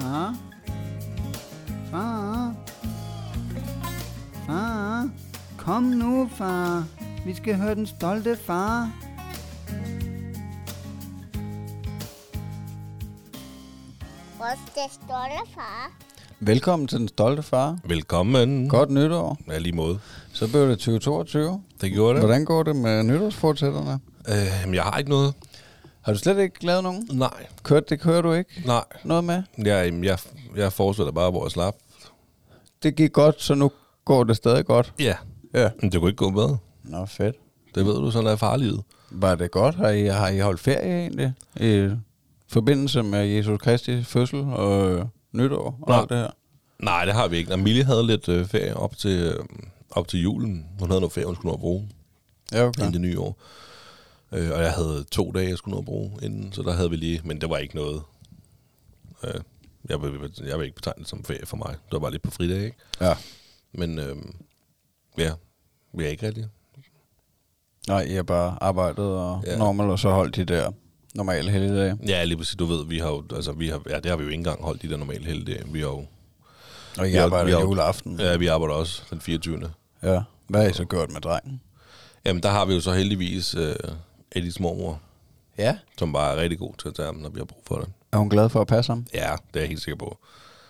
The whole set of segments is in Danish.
Far? Far? Far? Kom nu, far. Vi skal høre den stolte far. Vores det stolte far. Velkommen til den stolte far. Velkommen. Godt nytår. Ja, lige måde. Så blev det 2022. Det gjorde det. Hvordan går det med nytårsfortsætterne? Øh, jeg har ikke noget. Har du slet ikke lavet nogen? Nej. Kørt, det kører du ikke Nej. noget med? Jeg, jeg, jeg fortsætter bare, hvor jeg slap. Det gik godt, så nu går det stadig godt. Ja. Ja. Men det kunne ikke gå bedre. Nå, fedt. Det ved du, sådan er farlivet. Var det godt? Har I, har I holdt ferie egentlig? I forbindelse med Jesus Kristi fødsel og nytår og Nej. alt det her? Nej, det har vi ikke. Amelie havde lidt øh, ferie op til, øh, op til julen. Hun havde noget ferie, hun skulle nå at bruge Ja, okay. inden det nye år. Øh, og jeg havde to dage, jeg skulle nå at bruge inden, så der havde vi lige, men det var ikke noget. Øh, jeg, vil, jeg vil ikke betegne det som ferie for mig. Det var bare lidt på fridag, ikke? Ja. Men øh, ja, vi er ikke rigtig. Nej, har bare arbejdet og ja. Normal, og så holdt de der normale helligdage. Ja, lige præcis. Du ved, vi har jo, altså, vi har, ja, det har vi jo ikke engang holdt de der normale helgedage. Vi har jo, Og I Vi arbejder vi har- juleaften. ja, vi arbejder også den 24. ja. Hvad har I så gjort med drengen? Jamen, der har vi jo så heldigvis øh, Eddies mormor, Ja. som bare er rigtig god til at tage ham, når vi har brug for det. Er hun glad for at passe ham? Ja, det er jeg helt sikker på.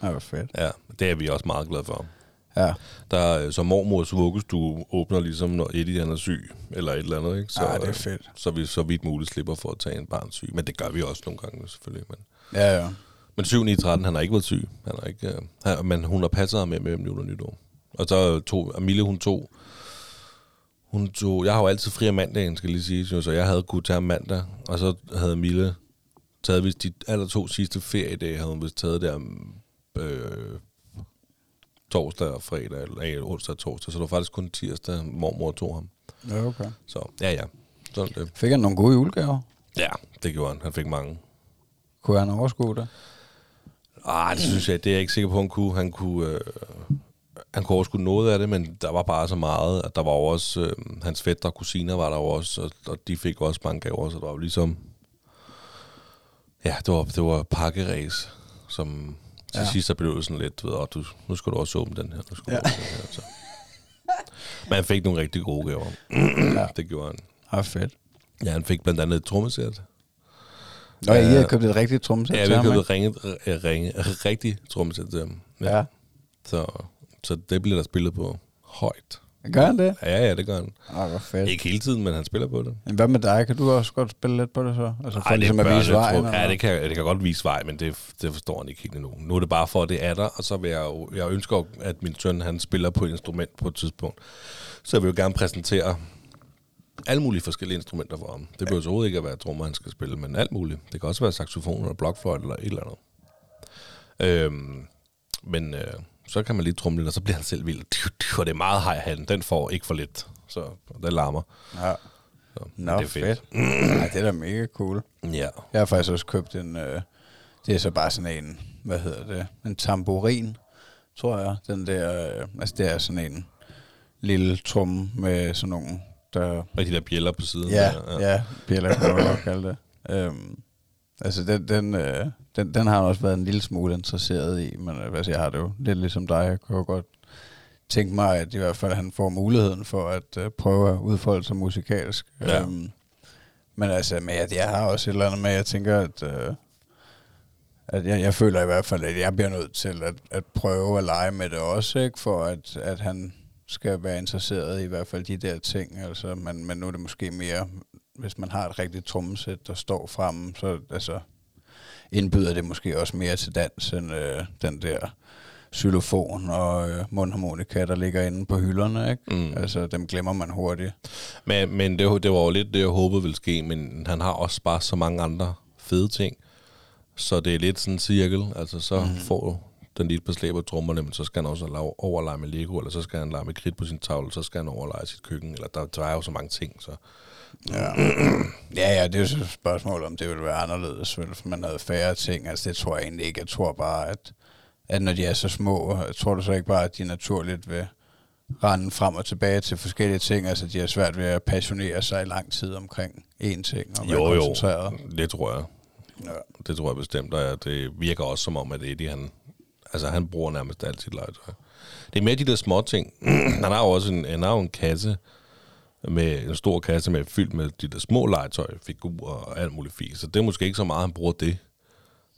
Ja, hvor fedt. Ja, det er vi også meget glade for. Ja. Der er øh, så mormors vuggestue åbner ligesom, når Eddie han er syg, eller et eller andet, ikke? Så, Ej, det er øh, fedt. Så vi så vidt muligt slipper for at tage en barn syg. Men det gør vi også nogle gange, selvfølgelig. Men, Ja, ja. men 7 9 13, han har ikke været syg. Han har ikke, øh, han, men hun har passet ham med mellem jul og nytår. Og så tog, Amelie, hun tog, hun tog, jeg har jo altid fri om mandagen, skal jeg lige sige, så jeg havde kunnet tage mandag, og så havde Mille taget vist de aller to sidste feriedage, havde hun vist taget der øh, torsdag og fredag, eller onsdag og torsdag, så det var faktisk kun tirsdag, mormor tog ham. Ja, okay. Så ja, ja, sådan det. Fik han nogle gode julegaver? Ja, det gjorde han. Han fik mange. Kunne han overskue det? Ah, det synes jeg, det er jeg ikke sikker på, han kunne. Han kunne, øh, han kunne overskue noget af det, men der var bare så meget, at der var også, øh, hans fætter og kusiner var der også, og, og de fik også mange gaver, så det var jo ligesom, ja, det var, det var pakkeræs, som til Ja. ja. sidst så blev det sådan lidt, ved, "Åh, du, nu skal du også åbne den her, nu skal Ja. ja. du åbne den her. Så. Men han fik nogle rigtig gode gaver. Ja. Det gjorde han. Ja, fedt. Ja, han fik blandt andet et trommesæt. Nå, I Ja. har købt et rigtigt trumsæt Ja, til vi har ham, købt et ringe, ringe, ringe, rigtig trommesæt til ham. ikke? Ja. Så, så det bliver der spillet på højt. Gør han det? Ja, ja, det gør han. Åh, hvor fedt. Ikke hele tiden, men han spiller på det. Men hvad med dig? Kan du også godt spille lidt på det så? Altså for Ej, ligesom at bør vise det, vejen? Ja, det kan, det kan godt vise vej, men det, det forstår han ikke helt endnu. Nu er det bare for, at det er der, og så vil jeg jo, jeg ønsker at min søn, han spiller på et instrument på et tidspunkt. Så jeg vil jo gerne præsentere alle mulige forskellige instrumenter for ham. Det behøver overhovedet ikke at være trommer, han skal spille, men alt muligt. Det kan også være saxofon eller blokfløjte eller et eller andet. Øhm, men øh, så kan man lige trumle lidt, og så bliver han selv vild. Og det er meget hej han. Den får ikke for lidt, så den larmer. Ja. Så, Nå, det er fedt. Nej, det er da mega cool. Ja. Jeg har faktisk også købt en, øh, det er så bare sådan en, hvad hedder det, en tamburin, tror jeg. Den der, øh, altså det er sådan en lille tromme med sådan nogle, der, Og de der bjæller på siden. ja, der, ja, ja bjæller kan man kalde det. Øhm, altså den, den, øh, den, den har han også været en lille smule interesseret i, men øh, altså, jeg har det jo lidt ligesom dig, jeg kunne godt tænke mig, at i hvert fald han får muligheden for at øh, prøve at udfolde sig musikalsk. Ja. Øhm, men altså, men jeg, jeg har også et eller andet med, jeg tænker, at, øh, at jeg, jeg føler i hvert fald, at jeg bliver nødt til at, at prøve at lege med det også, ikke? for at, at han skal være interesseret i, i hvert fald de der ting. Altså, men, men nu er det måske mere, hvis man har et rigtigt trommesæt, der står fremme, så altså, indbyder det måske også mere til dans, end øh, den der xylofon og øh, mundharmonika, der ligger inde på hylderne. Ikke? Mm. Altså, dem glemmer man hurtigt. Men, men det, det var jo lidt det, jeg håbede ville ske, men han har også bare så mange andre fede ting. Så det er lidt sådan en cirkel. Altså, så mm. får du den lille på slæb af trommerne, men så skal han også overlege med Lego, eller så skal han lege med kridt på sin tavle, så skal han overlege sit køkken, eller der, der er jo så mange ting, så... Ja. ja, ja, det er jo så et spørgsmål, om det ville være anderledes, hvis man havde færre ting. Altså, det tror jeg egentlig ikke. Jeg tror bare, at, at når de er så små, tror du så ikke bare, at de naturligt vil rende frem og tilbage til forskellige ting? Altså, de har svært ved at passionere sig i lang tid omkring én ting, og være Jo, jo, det tror jeg. Ja. Det tror jeg bestemt, og det virker også som om, at Eddie, han, altså, han bruger nærmest alt sit legetøj. Det er mere de der små ting. han har jo også en, han har jo en kasse, med en stor kasse med fyldt med de der små legetøj, figurer og alt muligt fint. Så det er måske ikke så meget, han bruger det.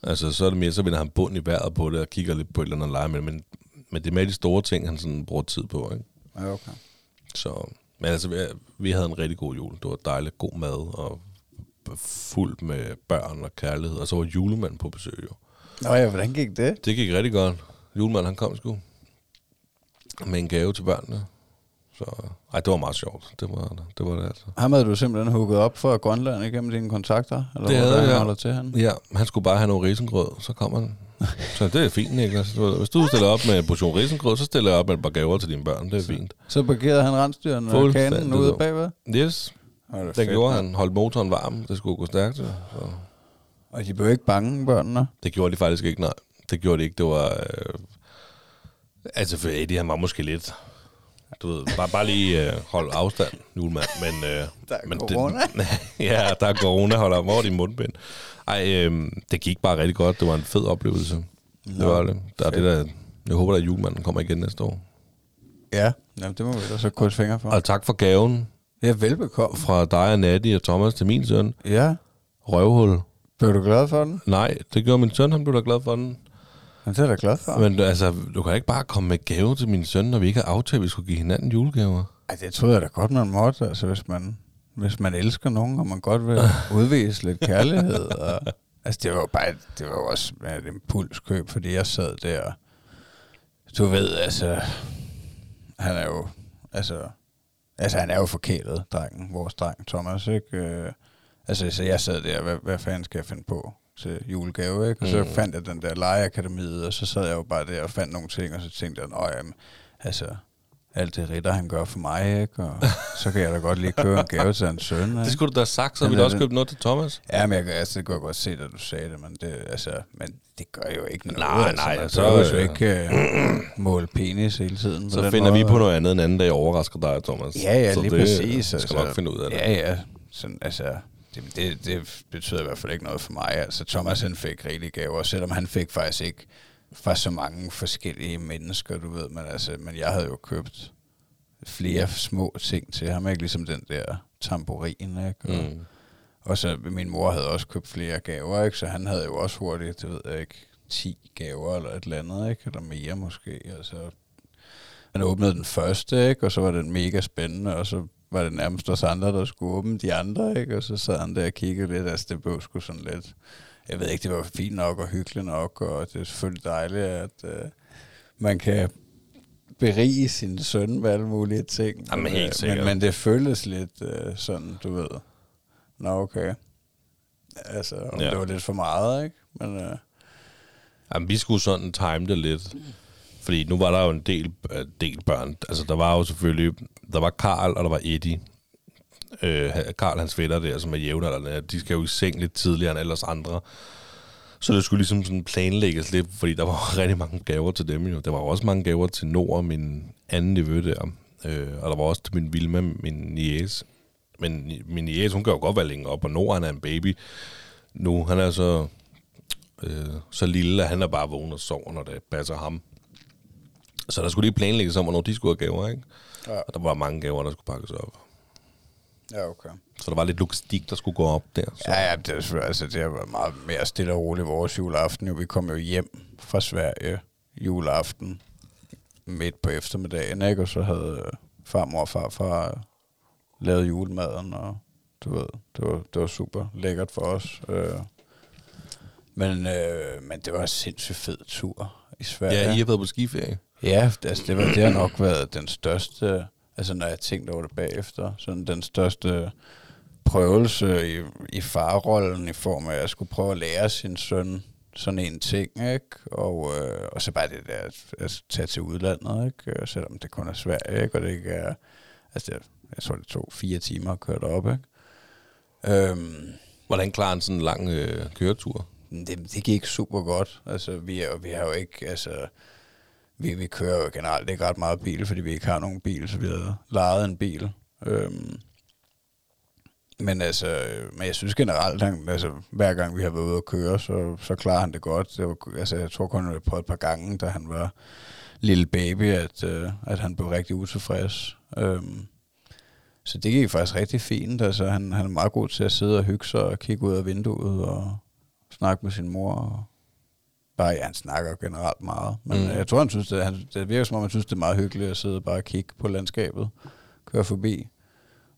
Altså, så er det mere, så vinder han bund i vejret på det, og kigger lidt på et eller andet lege med det. Men, men det er mere de store ting, han sådan bruger tid på, ikke? Ja, okay. Så, men altså, vi, vi havde en rigtig god jul. Det var dejligt god mad, og fuldt med børn og kærlighed. Og så var julemanden på besøg, jo. Nå ja, hvordan gik det? Det gik rigtig godt. Julemanden, han kom sgu med en gave til børnene. Så, ej, det var meget sjovt. Det var det, var det altså. Ham havde du simpelthen hugget op for Grønland igennem dine kontakter? Eller Det havde der jeg. holder til han? Ja, han skulle bare have noget risengrød, så kom han. Så det er fint, Niklas. Hvis du stiller op med en portion risengrød, så stiller jeg op med et par gaver til dine børn. Det er fint. Så parkerede han rensdyrene og kanen ude bagved? Yes, det det gjorde han. Holdt motoren varm. Det skulle gå stærkt. Så. Og de blev ikke bange, børnene? Det gjorde de faktisk ikke, nej. Det gjorde de ikke. Det var... Øh, altså, for Eddie, han var måske lidt... Du ved, bare, bare lige øh, holde afstand, julemand. Men, øh, Der er men corona. Det, ja, der er corona. Holder om over din mundbind. Ej, øh, det gik bare rigtig godt. Det var en fed oplevelse. Det var det. Der er det der... Jeg håber, at julemanden kommer igen næste år. Ja, Jamen, det må vi da så krydse fingre for. Og tak for gaven Ja, velbekomme. fra dig og Natty og Thomas til min søn. Ja, Røvhul. blev du glad for den? Nej, det gjorde min søn. Han blev da glad for den. Men det er da glad for. Men altså, du kan ikke bare komme med gave til min søn, når vi ikke har aftalt, at vi skulle give hinanden julegaver. Ej, det troede jeg da godt, man måtte. Altså, hvis man, hvis man elsker nogen, og man godt vil udvise lidt kærlighed. Og, altså, det var jo bare, det var jo også et impulskøb, fordi jeg sad der. Du ved, altså, han er jo, altså, altså han er jo forkælet, drengen, vores dreng, Thomas, ikke? Øh, altså, så jeg sad der, hvad, hvad fanden skal jeg finde på til julegave, ikke? Og så Mm. fandt jeg den der legeakademiet, og så sad jeg jo bare der og fandt nogle ting, og så tænkte jeg, jamen, altså, alt det ritter, han gør for mig, ikke? Og så kan jeg da godt lige købe en gave til hans søn, ikke? Det skulle du da have sagt, så ville du også købe noget til Thomas. Ja, men jeg, altså, det kunne jeg godt se, da du sagde det, men det, altså, men det gør jo ikke noget. Nej, altså, nej, så, jo øh, ikke uh, måle penis hele tiden. Så finder vi på noget andet en anden dag overrasker dig, Thomas. Ja, ja, så lige det præcis. skal nok finde ud af det. Ja, ja. Sådan, altså, det, det, det betyder i hvert fald ikke noget for mig. Altså, Thomas han fik rigtig gaver, selvom han fik faktisk ikke fra så mange forskellige mennesker, du ved. Men, altså, men jeg havde jo købt flere små ting til ham, ikke? Ligesom den der tamburin, ikke? Og, Mm. og så min mor havde også købt flere gaver, ikke? Så han havde jo også hurtigt, det ved jeg ikke, 10 gaver eller et eller andet, ikke? Eller mere måske. Altså, han åbnede den første, ikke? Og så var den mega spændende, og så var det nærmest os andre, der skulle åbne de andre, ikke? Og så sad han der og kiggede lidt, altså det blev sgu sådan lidt, jeg ved ikke, det var fint nok og hyggeligt nok, og det er selvfølgelig dejligt, at øh, man kan berige sin søn med alle mulige ting. Jamen, Men, helt øh, sikkert. Men, men det føles lidt øh, sådan, du ved, nå okay. Altså, ja. det var lidt for meget, ikke? Men øh, Jamen, vi skulle sådan time det lidt. Fordi nu var der jo en del, øh, del børn. Altså, der var jo selvfølgelig... Der var Karl, og der var Eddie. Øh, Karl, hans fætter der, som er jævnaldrende, de skal jo i seng lidt tidligere end ellers andre. Så det skulle ligesom sådan planlægges lidt, fordi der var rigtig mange gaver til dem jo. Der var også mange gaver til Nord, min anden niveau der. Øh, og der var også til min Vilma, min niece. Men min niece, hun kan jo godt være længe op, og Nord, han er en baby. Nu, han er så øh, så lille, at han er bare vågen og sover, når det passer ham. Så der skulle lige planlægges om, hvornår de skulle have gaver, ikke? Ja. Og der var mange gaver, der skulle pakkes op. ja, okay. Så der var lidt logistik, der skulle gå op der. Så. Ja, ja, det, altså, det været meget mere stille og roligt vores juleaften. Jo. Vi kom jo hjem fra Sverige juleaften midt på eftermiddagen, ikke? og så havde øh, farmor og farfar øh, lavet julemaden, og du ved, det var, det var super lækkert for os. Øh. Men, øh, men det var en sindssygt fed tur i Sverige. ja, I har været på skiferie. Ja, altså det, var, det har nok været den største, altså når jeg tænkte over det bagefter, sådan den største prøvelse i, i farrollen i form af, at jeg skulle prøve at lære sin søn sådan en ting, ikke? Og, øh, og så bare det der at, at tage til udlandet, ikke? Øh, Selvom det kun er Sverige, ikke? Og det ikke er, altså det, jeg tror det tog fire timer at køre derop, ikke? Øhm, Hvordan klarer en sådan en lang øh, køretur? det, det gik super godt. Altså, vi, er, vi har jo ikke, altså, vi, vi kører jo generelt ikke ret meget bil, fordi vi ikke har nogen bil, så vi har lejet en bil. Øhm, men altså, men jeg synes generelt, han, altså, hver gang vi har været ude at køre, så, så klarer han det godt. Det var, altså, jeg tror kun, på et par gange, da han var lille baby, at, øh, at han blev rigtig utilfreds. Øhm, så det gik faktisk rigtig fint. Altså, han, han er meget god til at sidde og hygge sig og kigge ud af vinduet og snakke med sin mor. Og bare, ja, han snakker generelt meget. Men Mm. mm. jeg tror, han synes, det, han, det virker som om, han synes, det er meget hyggeligt at sidde og bare kigge på landskabet. Køre forbi.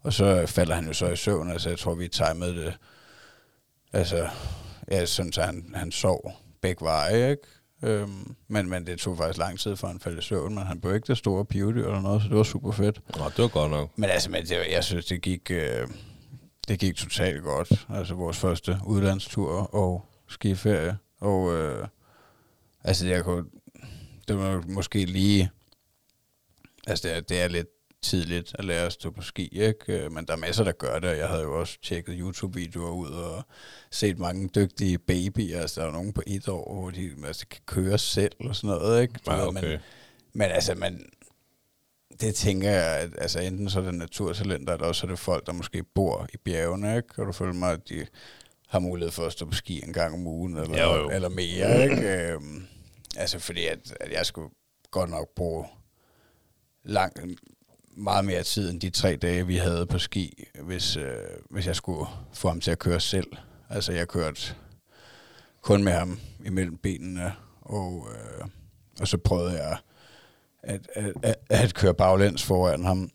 Og så falder han jo så i søvn. Altså, jeg tror, vi timede det. Altså, ja, sådan, så han, han sov begge veje, ikke? Øhm, men, men det tog faktisk lang tid, for han faldt i søvn, men han blev ikke det store pivdyr eller noget, så det var super fedt. Nå, det var godt nok. Men altså, men det, jeg synes, det gik, øh, det gik totalt godt. Altså vores første udlandstur og skiferie. Og øh, altså, jeg kunne, det var måske lige, altså det er, det er lidt tidligt at lære at stå på ski, ikke? Øh, Men der er masser, der gør det, og jeg havde jo også tjekket YouTube-videoer ud og set mange dygtige babyer. Altså, der er nogen på et år, hvor de altså, kan køre selv og sådan noget, ikke? Du ved, okay. Men, men altså, man, det tænker jeg, at altså, enten så er det naturtalenter, eller også er det folk, der måske bor i bjergene, ikke? Og du føler mig, at de har mulighed for at stå på ski en gang om ugen, eller, Jo, jo. eller mere, ikke? Øhm, altså, fordi at, at jeg skulle godt nok bruge lang, meget mere tid end de tre dage, vi havde på ski, hvis, øh, hvis jeg skulle få ham til at køre selv. Altså, jeg kørte kun med ham imellem benene, og, øh, og så prøvede jeg at, at, at, at køre baglæns foran ham.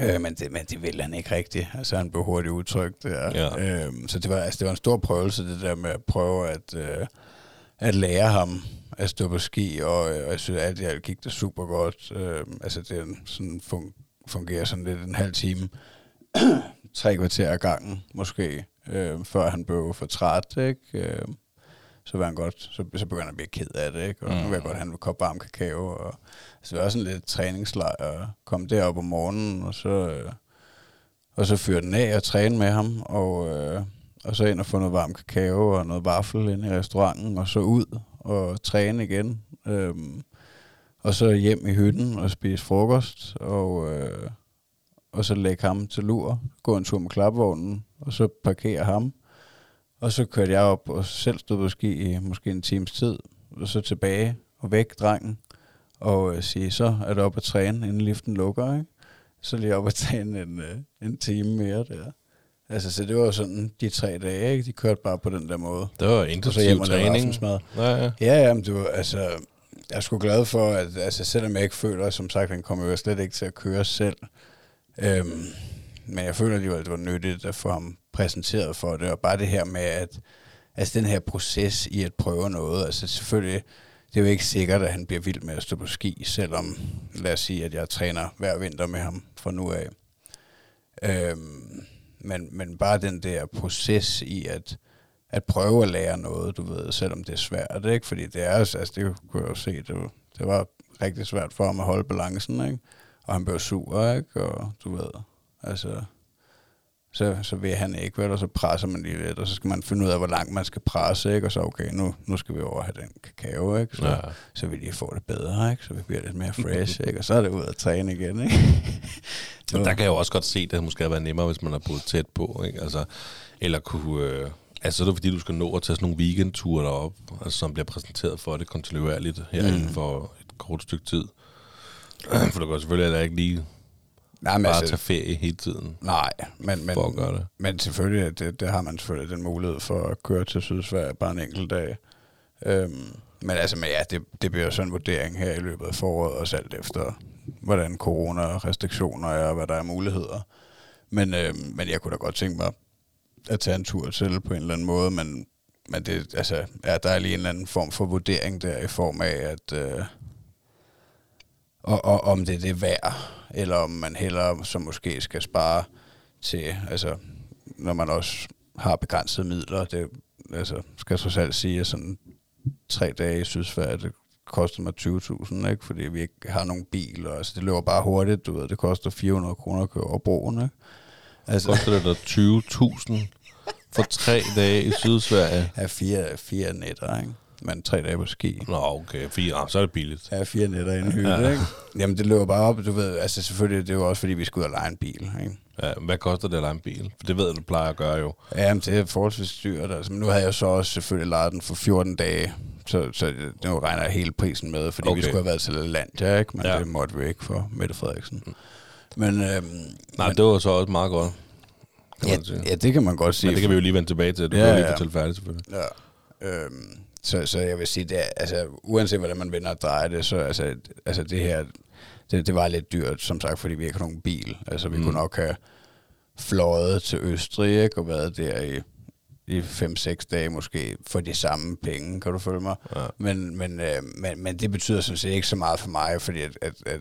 Øh, men, det, men det ville han ikke rigtigt. Altså, han blev hurtigt udtrykt der. Ja. Øhm, så det var, altså, det var en stor prøvelse, det der med at prøve at, øh, at lære ham at stå på ski, og, øh, og jeg synes, i alt gik det super godt. Øh, altså, det sådan fun, fungerer sådan lidt en halv time, tre kvarter ad gangen, måske, øh, før han blev for træt, ikke? Øh, så var han godt, så, så begynder han at blive ked af det, ikke? Og mm. nu vil jeg godt have en kop varm kakao, og så det var sådan lidt træningslejr, og komme derop om morgenen, og så, øh, og så fyre den af og træne med ham, og, øh, og så ind og få noget varm kakao og noget vaffel ind i restauranten, og så ud og træne igen. Øhm, og så hjem i hytten og spise frokost, og, øh, og så lægge ham til lur, gå en tur med klapvognen, og så parkere ham. Og så kørte jeg op og selv stod på ski i måske en times tid, og så tilbage og væk drengen, og øh, sige, så er du op at træne, inden liften lukker, ikke? Så lige op og træne en, øh, en time mere der. Altså, så det var jo sådan de tre dage, ikke? De kørte bare på den der måde. Det var intensiv træning. Ja, ja. Ja, ja, men det var, altså, jeg er sgu glad for, at altså, selvom jeg ikke føler, som sagt, han kommer jo slet ikke til at køre selv, øhm, men jeg føler alligevel, at det var nyttigt at få ham præsenteret for det, og bare det her med, at altså, den her proces i at prøve noget, altså selvfølgelig, det er jo ikke sikkert, at han bliver vild med at stå på ski, selvom, lad os sige, at jeg træner hver vinter med ham fra nu af. Øhm, men, men bare den der proces i at, at prøve at lære noget, du ved, selvom det er svært, ikke? Fordi det er, altså det kunne jeg jo se, det var, det var rigtig svært for ham at holde balancen, ikke? Og han blev sur, ikke? Og du ved, altså, så, så vil han ikke, vel? Og så presser man lige lidt, og så skal man finde ud af, hvor langt man skal presse, ikke? Og så, okay, nu, nu skal vi over have den kakao, ikke? Så, Ja. så vi lige får det bedre, ikke? Så vi bliver lidt mere fresh, ikke? Og så er det ud at træne igen, ikke? Men der kan jeg jo også godt se, at det måske har været nemmere, hvis man har boet tæt på. Ikke? Altså, eller kunne... Øh, altså, så er det fordi, du skal nå at tage sådan nogle weekendture derop, altså, som bliver præsenteret for det kontinuerligt her mm. inden for et kort stykke tid. For du kan selvfølgelig heller ikke lige Nej, men bare altså, tage ferie hele tiden. Nej, men, men, for at gøre det. men selvfølgelig, det, det har man selvfølgelig den mulighed for at køre til Sydsverige bare en enkelt dag. Øhm, men altså, men ja, det, det bliver sådan en vurdering her i løbet af foråret, også alt efter, hvordan corona-restriktioner er, og hvad der er muligheder. Men, øhm, men jeg kunne da godt tænke mig at tage en tur til på en eller anden måde, men, men det, altså, ja, der er lige en eller anden form for vurdering der i form af, at øh, og, og om det er det værd, eller om man hellere så måske skal spare til, altså når man også har begrænsede midler, det altså, skal så selv sige, at sådan tre dage i Sydsverige, det koster mig 20.000, ikke? fordi vi ikke har nogen bil, og altså, det løber bare hurtigt, du ved, det koster 400 kroner at køre over broen, ikke? Så Altså, koster det da 20.000 for tre dage i Sydsverige. ja, fire, fire nætter, ikke? Men tre dage på ski. Nå, okay. Fire, ah, så er det billigt. Ja, fire nætter i en hytte, ja. ikke? Jamen, det løber bare op, du ved, altså selvfølgelig, det er jo også, fordi vi skal ud og lege en bil, ikke? Ja, hvad koster det at lege en bil? For det ved jeg, du plejer at gøre jo. Ja, men det er forholdsvis dyrt, altså. Men nu havde jeg så også selvfølgelig lejet den for 14 dage, så, så nu regner jeg hele prisen med, fordi okay. vi skulle have været til land, ja, ikke? Men Ja. det måtte vi ikke for Mette Frederiksen. Men, øhm, Nej, men, det var så også meget godt. Ja, ja, det kan man godt sige. Men det kan vi jo lige vende tilbage til. Du Ja, kan jo lige fortælle færdigt, selvfølgelig. Ja. Øhm, så, så jeg vil sige, det er, altså, uanset hvordan man vender og drejer det, så altså, altså det her, det, det var lidt dyrt, som sagt, fordi vi ikke har nogen bil. Altså, vi Mm. kunne nok have fløjet til Østrig, ikke, og været der i, i 5-6 dage måske, for de samme penge, kan du følge mig? Ja. Men, men, øh, men, men det betyder sådan set ikke så meget for mig, fordi at, at, at,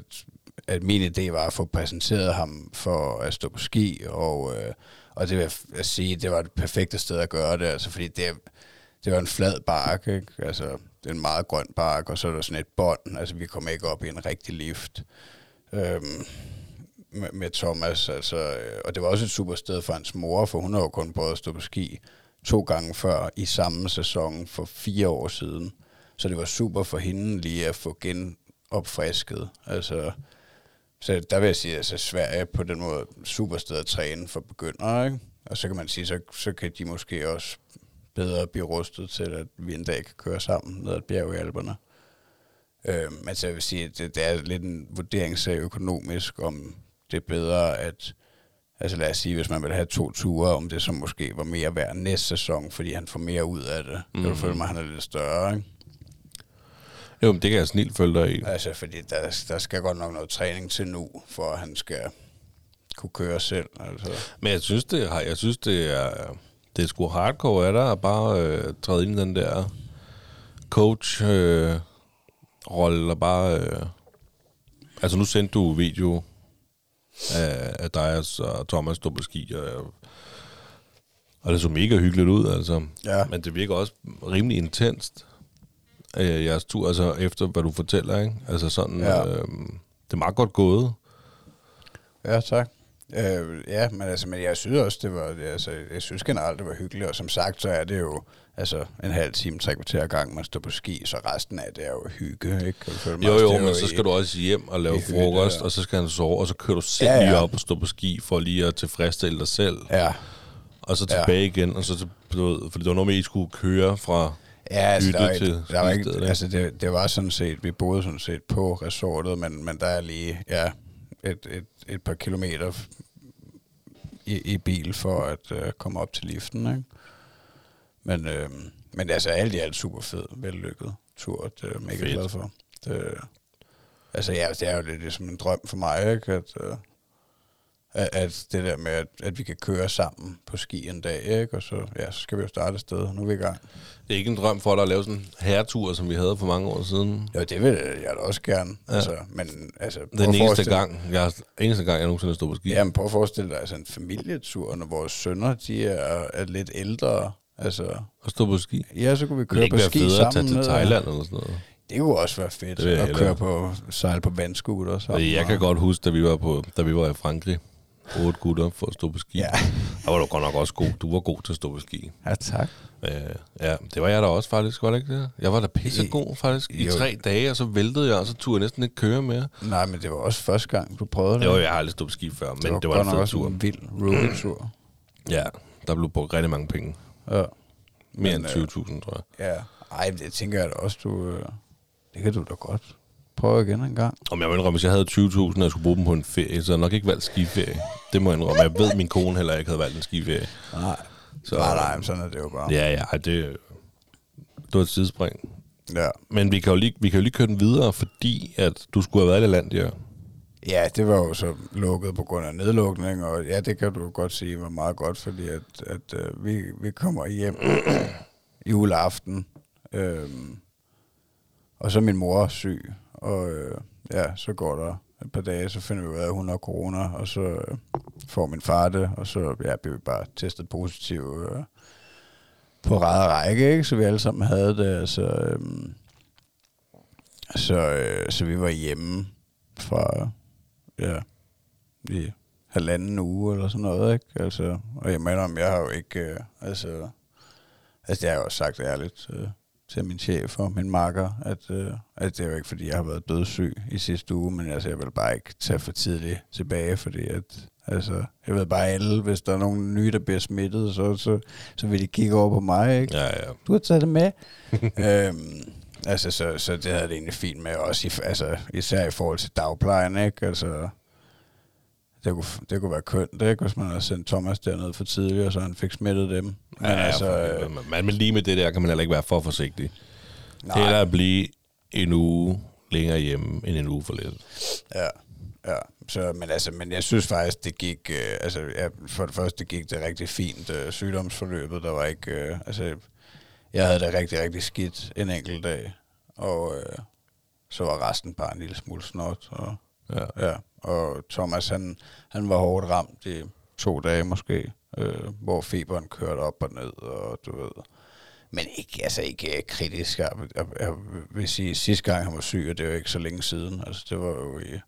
at min idé var at få præsenteret ham for at stå på ski, og, øh, og det vil jeg sige, det var det perfekte sted at gøre det, altså fordi det, det var en flad bark, ikke? altså det er en meget grøn bark, og så er der sådan et bånd, altså vi kom ikke op i en rigtig lift. Øhm, med, med Thomas, altså, øh, og det var også et super sted for hans mor, for hun har jo kun prøvet at stå på ski to gange før i samme sæson for fire år siden. Så det var super for hende lige at få genopfrisket. Altså, så der vil jeg sige, at altså, Sverige på den måde super sted at træne for begyndere, ikke? Og så kan man sige, så, så kan de måske også bedre blive rustet til, at vi en dag kan køre sammen ned ad bjerg i Alperne. Øh, men så jeg vil sige, at det, det er lidt en vurderingssag økonomisk, om det er bedre at, altså lad os sige, hvis man vil have to ture, om det så måske var mere værd næste sæson, fordi han får mere ud af det. Mm. Kan du Mhm. føle mig, han er lidt større, ikke? Jo, men det kan jeg snilt følge dig i. Altså, fordi der, der skal godt nok noget træning til nu, for at han skal kunne køre selv. Altså. Men jeg synes, det er, jeg synes, det er, det er sgu hardcore af dig at bare øh, træde ind i den der coach øh, rolle og bare... Øh, altså nu sendte du video af, af dig og Thomas stå på ski, og, og det så mega hyggeligt ud, altså. Ja. Men det virker også rimelig intenst, øh, jeres tur, altså efter hvad du fortæller, ikke? Altså sådan, Ja. øh, det er meget godt gået. Ja, tak. Øh, ja, men, altså, men jeg synes også, det var, altså, jeg synes generelt, det var hyggeligt, og som sagt, så er det jo altså, en halv time, tre kvarter gang, man står på ski, så resten af det er jo hygge, ikke? Kan du følge mig? Jo, Altså, jo, er men så i- skal du også hjem og lave i hytte, frokost, ja. og så skal han sove, og så kører du selv Ja, ja, ja. lige op og stå på ski, for lige at tilfredsstille dig selv, Ja, og så Ja. tilbage igen, og så til, du ved, fordi det var noget med, at I skulle køre fra... ja altså, der var ikke, til der var ikke, skistedet, ikke? altså det, det var sådan set, vi boede sådan set på resortet, men, men der er lige, ja, et, et, et par kilometer i, i bil for at øh, komme op til liften, ikke? Men, øh, men altså alt i alt super fed, vellykket tur, det er mega glad for. Det, altså ja, det er jo lidt ligesom en drøm for mig, ikke? At, øh, at, at det der med, at, at vi kan køre sammen på ski en dag, ikke? Og så, ja, så skal vi jo starte et sted. Nu er vi i gang. Det er ikke en drøm for dig at lave sådan en herretur, som vi havde for mange år siden. Jo, det vil jeg da også gerne. Ja. Altså, men altså... Den eneste gang, jeg, eneste gang, jeg nogensinde stået på ski. Jamen, prøv at forestille dig altså en familietur, når vores sønner, de er, er lidt ældre. Altså, At stå på ski. ja, så kunne vi Det køre på ski federe at tage sammen. til Thailand eller sådan noget. Det kunne også være fedt Det at køre på, sejle på vandskuter sammen. Jeg kan godt huske, da vi var, på, da vi var i Frankrig, otte gutter for at stå på ski. Ja. Der var du godt nok også god. Du var god til at stå på ski. Ja, tak. Øh, ja, det var jeg da også faktisk, var det ikke det? Jeg var da pissegod faktisk i Jo. tre dage, og så væltede jeg, og så turde jeg næsten ikke køre mere. Nej, men det var også første gang, du prøvede det. Jo, jeg har aldrig stået på ski før, men det var, det var en fed tur. en vild roadtur. Ja, der blev brugt rigtig mange penge. Ja. Mere Men, end øh, 20.000, tror jeg. ja. Ej, det tænker jeg da også, du... øh, Det kan du da godt prøve igen en gang. Om jeg må indrømme, hvis jeg havde 20.000, og jeg skulle bruge dem på en ferie, så havde jeg nok ikke valgt skiferie. Det må jeg indrømme. Jeg ved, min kone heller ikke havde valgt en skiferie. Nej. Så- nej, nej, sådan er det jo bare. Ja, ja, det, det var et sidespring. ja. Men vi kan, jo lige, vi kan jo lige køre den videre, fordi at du skulle have været i land, ja. Ja, det var jo så lukket på grund af nedlukning, og ja, det kan du godt sige var meget godt, fordi at, at øh, vi, vi kommer hjem juleaften, øhm, og så er min mor syg, og øh, ja, så går der et par dage, så finder vi ud af, at hun har corona, og så øh, får min far det, og så ja, bliver vi bare testet positiv øh, på ræd og række, ikke? så vi alle sammen havde det, altså, øh, så, øh, så vi var hjemme fra ja, i halvanden uge eller sådan noget, ikke? Altså, og jeg mener, om jeg har jo ikke, øh, altså, altså det har jeg jo også sagt ærligt, øh, til min chef og min makker, at, øh, at det er jo ikke, fordi jeg har været dødssyg i sidste uge, men altså, jeg vil bare ikke tage for tidligt tilbage, fordi at, altså, jeg ved bare alle, hvis der er nogen nye, der bliver smittet, så, så, så vil de kigge over på mig, ikke? Ja, ja. Du har taget det med. øhm, altså, så, så det havde det egentlig fint med, også i, altså, især i forhold til dagplejen, ikke? Altså, det kunne, det kunne være kønt, ikke? hvis man havde sendt Thomas derned for tidligt, og så han fik smittet dem. Men ja, altså, man, man, men lige med det der kan man heller ikke være for forsigtig. Nej. Hellere at blive en uge længere hjemme, end en uge for lidt. Ja, ja. Så, men, altså, men jeg synes faktisk, det gik, øh, altså, ja, for det første, det gik det rigtig fint øh, sygdomsforløbet. Der var ikke, øh, altså, jeg havde det rigtig, rigtig skidt en enkelt dag, og øh, så var resten bare en lille smule snot. Og, Ja. ja. Og Thomas, han, han var hårdt ramt i to dage måske, øh, hvor feberen kørte op og ned, og du ved, men ikke, altså ikke kritisk. Jeg, jeg, jeg vil sige, sidste gang han var syg, og det var ikke så længe siden, altså det var jo i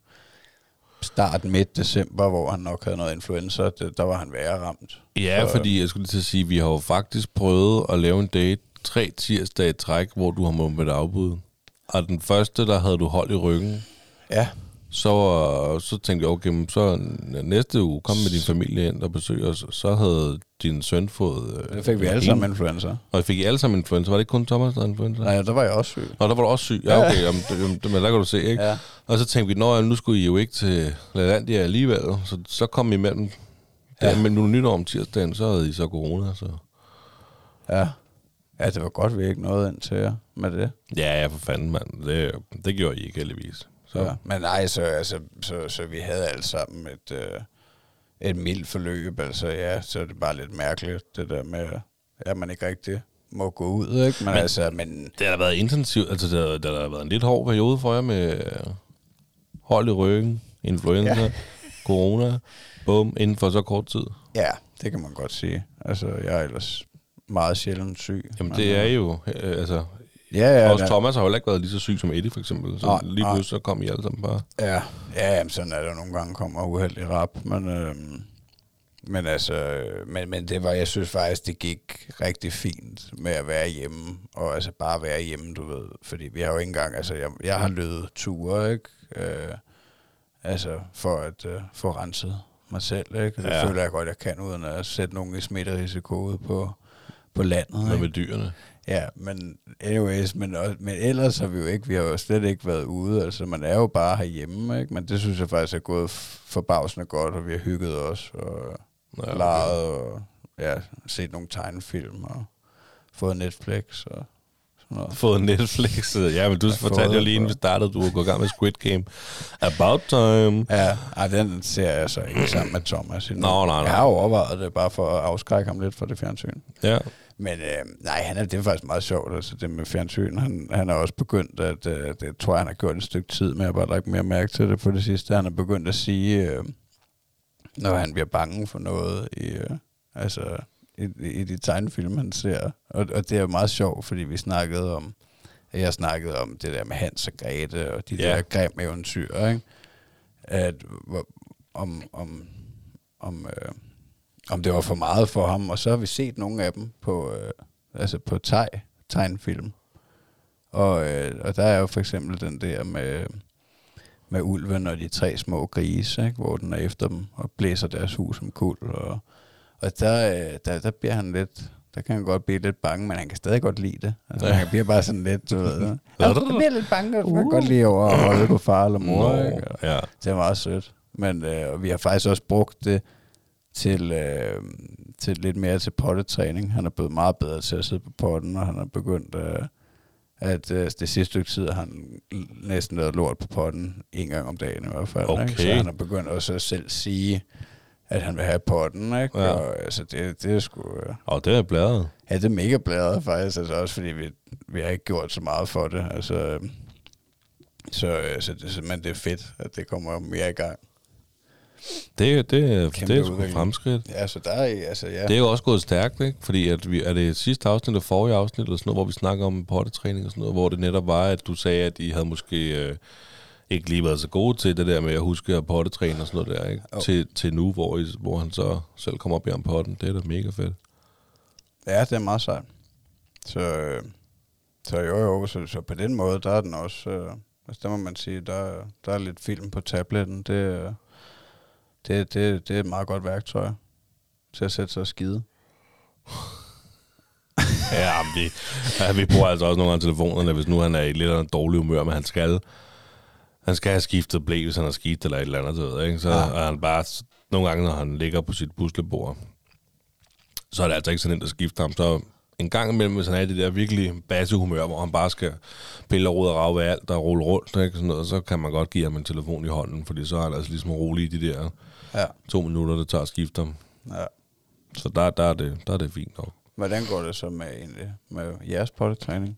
start midt december, hvor han nok havde noget influenza, det, der var han værre ramt. Ja, Så- fordi jeg skulle lige til at sige, vi har jo faktisk prøvet at lave en date tre tirsdage i træk, hvor du har måttet afbud. Og den første, der havde du hold i ryggen. Ja, Så, var- så tænkte jeg, okay, så næste uge, kom med din familie ind og besøg os. Så havde din søn fået... øh, det fik vi alle en- sammen influenza. Og fik I alle sammen influenza? Var det ikke kun Thomas, der havde influenza? Nej, der var jeg også syg. Nå, der var du også syg. Ja, okay. Jamen, men der kan du se, ikke? Ja. Og så tænkte vi, nå, nu skulle I jo ikke til Lalandia alligevel. Så, så kom I imellem. Ja. Ja. Men nu nytår om tirsdagen, så havde I så corona. Så. Ja. Ja, det var godt, vi ikke nåede ind til jer med det. Ja, ja, for fanden, mand. Det, det gjorde I ikke heldigvis. Så. Så. Ja. Men nej, så, altså, så, så vi havde alle sammen et, øh, et mildt forløb. Altså ja, så er det bare lidt mærkeligt, det der med, at man ikke rigtig må gå ud, ikke? Men, men altså, men Det har været intensivt. Altså, det har, det har været en lidt hård periode for jer med øh, hold i ryggen, influenza, ja. corona, bum, inden for så kort tid. ja, det kan man godt sige. Altså, jeg er ellers meget sjældent syg. Jamen, men, det er øh, jo... Øh, altså, Ja, ja, også da- Thomas har jo heller ikke været lige så syg som Eddie, for eksempel. Så Nej, lige pludselig så kom I alle sammen bare... Ja, ja jamen, sådan er det nogle gange kommer uheld i rap, men, øhm, men altså, øh, men, men det var, jeg synes faktisk, det gik rigtig fint med at være hjemme, og altså bare være hjemme, du ved, fordi vi har jo ikke engang, altså jeg, jeg har løbet ture, ikke, øh, altså for at øh, få renset mig selv, ikke, det Ja. føler jeg godt, jeg kan, uden at sætte nogen i smitterisiko ude på, på landet, ikke? med dyrene. Ja, men anyways, men, men ellers har vi jo ikke, vi har jo slet ikke været ude, altså man er jo bare herhjemme, ikke? Men det synes jeg faktisk er gået forbavsende godt, og vi har hygget os, og Ja, ja, okay. leget, og ja, set nogle tegnefilm, og fået Netflix, og noget. Fået Netflix. Ja, men du har fortalte jo lige, inden vi startede, du var gået i gang med Squid Game. About time. Ja, ej, den ser jeg så ikke sammen med Thomas endnu. Nå, nej, nej. Jeg har overvejet det, bare for at afskrække ham lidt fra det fjernsyn. Ja. Men øh, nej, han er, det er faktisk meget sjovt, altså det med fjernsyn. Han, han er også begyndt, at øh, det tror jeg, han har gjort et stykke tid, men jeg har bare lagt mere mærke til det på det sidste. Han er begyndt at sige, øh, når han bliver bange for noget, i, øh, altså i, i de tegnefilm, han ser. Og, og det er jo meget sjovt, fordi vi snakkede om, jeg snakkede om det der med Hans og Grete, og de Ja. der grim eventyr, ikke? At, om, om, om, øh, om det var for meget for ham, og så har vi set nogle af dem på, øh, altså på teg, tegnfilm. Og, øh, og der er jo for eksempel den der med, med ulven og de tre små grise, ikke? hvor den er efter dem og blæser deres hus om kul. Og, og der, øh, der, der bliver han lidt, der kan han godt blive lidt bange, men han kan stadig godt lide det. Altså, Ja. Han bliver bare sådan lidt, du ved. Jeg bliver lidt bange, og du kan godt lide over at holde på far eller mor. Nå, Ikke? Og, ja. det er meget sødt. Men øh, og vi har faktisk også brugt det til, øh, til lidt mere til pottetræning. Han er blevet meget bedre til at sidde på potten, og han har begyndt øh, at øh, det sidste stykke tid har han næsten lavet lort på potten en gang om dagen i hvert fald. Ikke? Okay. Så han har begyndt også at selv sige, at han vil have potten. Ikke? Ja. Og, altså, det, det er sgu... Øh, Og det er blæret. ja, det er mega blæret faktisk, altså også fordi vi, vi har ikke gjort så meget for det. Altså, øh, så, øh, så det, men det er fedt, at det kommer mere i gang. Det, det, Kæmpe det er sgu fremskridt. Ja, så der er, altså, ja. Det er jo også gået stærkt, ikke? Fordi at vi, er det sidste afsnit eller forrige afsnit, eller sådan noget, hvor vi snakker om pottetræning og sådan noget, hvor det netop var, at du sagde, at I havde måske øh, ikke lige været så gode til det der med at huske at pottetræne og sådan noget der, ikke? Jo. Til, til nu, hvor, I, hvor han så selv kommer op i ham potten. Det er da mega fedt. Ja, det er meget sejt. Så, øh, Så jo, jo, så, så på den måde, der er den også, øh, altså der må man sige, der, der er lidt film på tabletten. Det, øh, det, det, det er et meget godt værktøj til at sætte sig og skide. Ja, men vi, ja, vi bruger altså også nogle gange telefonerne, hvis nu han er i lidt af en dårlig humør, men han skal, han skal have skiftet blæ, hvis han har skidt eller et eller andet, ved, ikke? Så Ja. er han bare, nogle gange, når han ligger på sit puslebord, så er det altså ikke så nemt at skifte ham. Så en gang imellem, hvis han er i det der virkelig basehumør, hvor han bare skal pille og rode og rave ved alt og rulle rundt, ikke? Sådan noget, så kan man godt give ham en telefon i hånden, fordi så er han altså ligesom rolig i de der Ja. to minutter, det tager at skifte ham. ja. Så der, der, er, det, der er det fint nok. Hvordan går det så med, egentlig, med jeres pottetræning?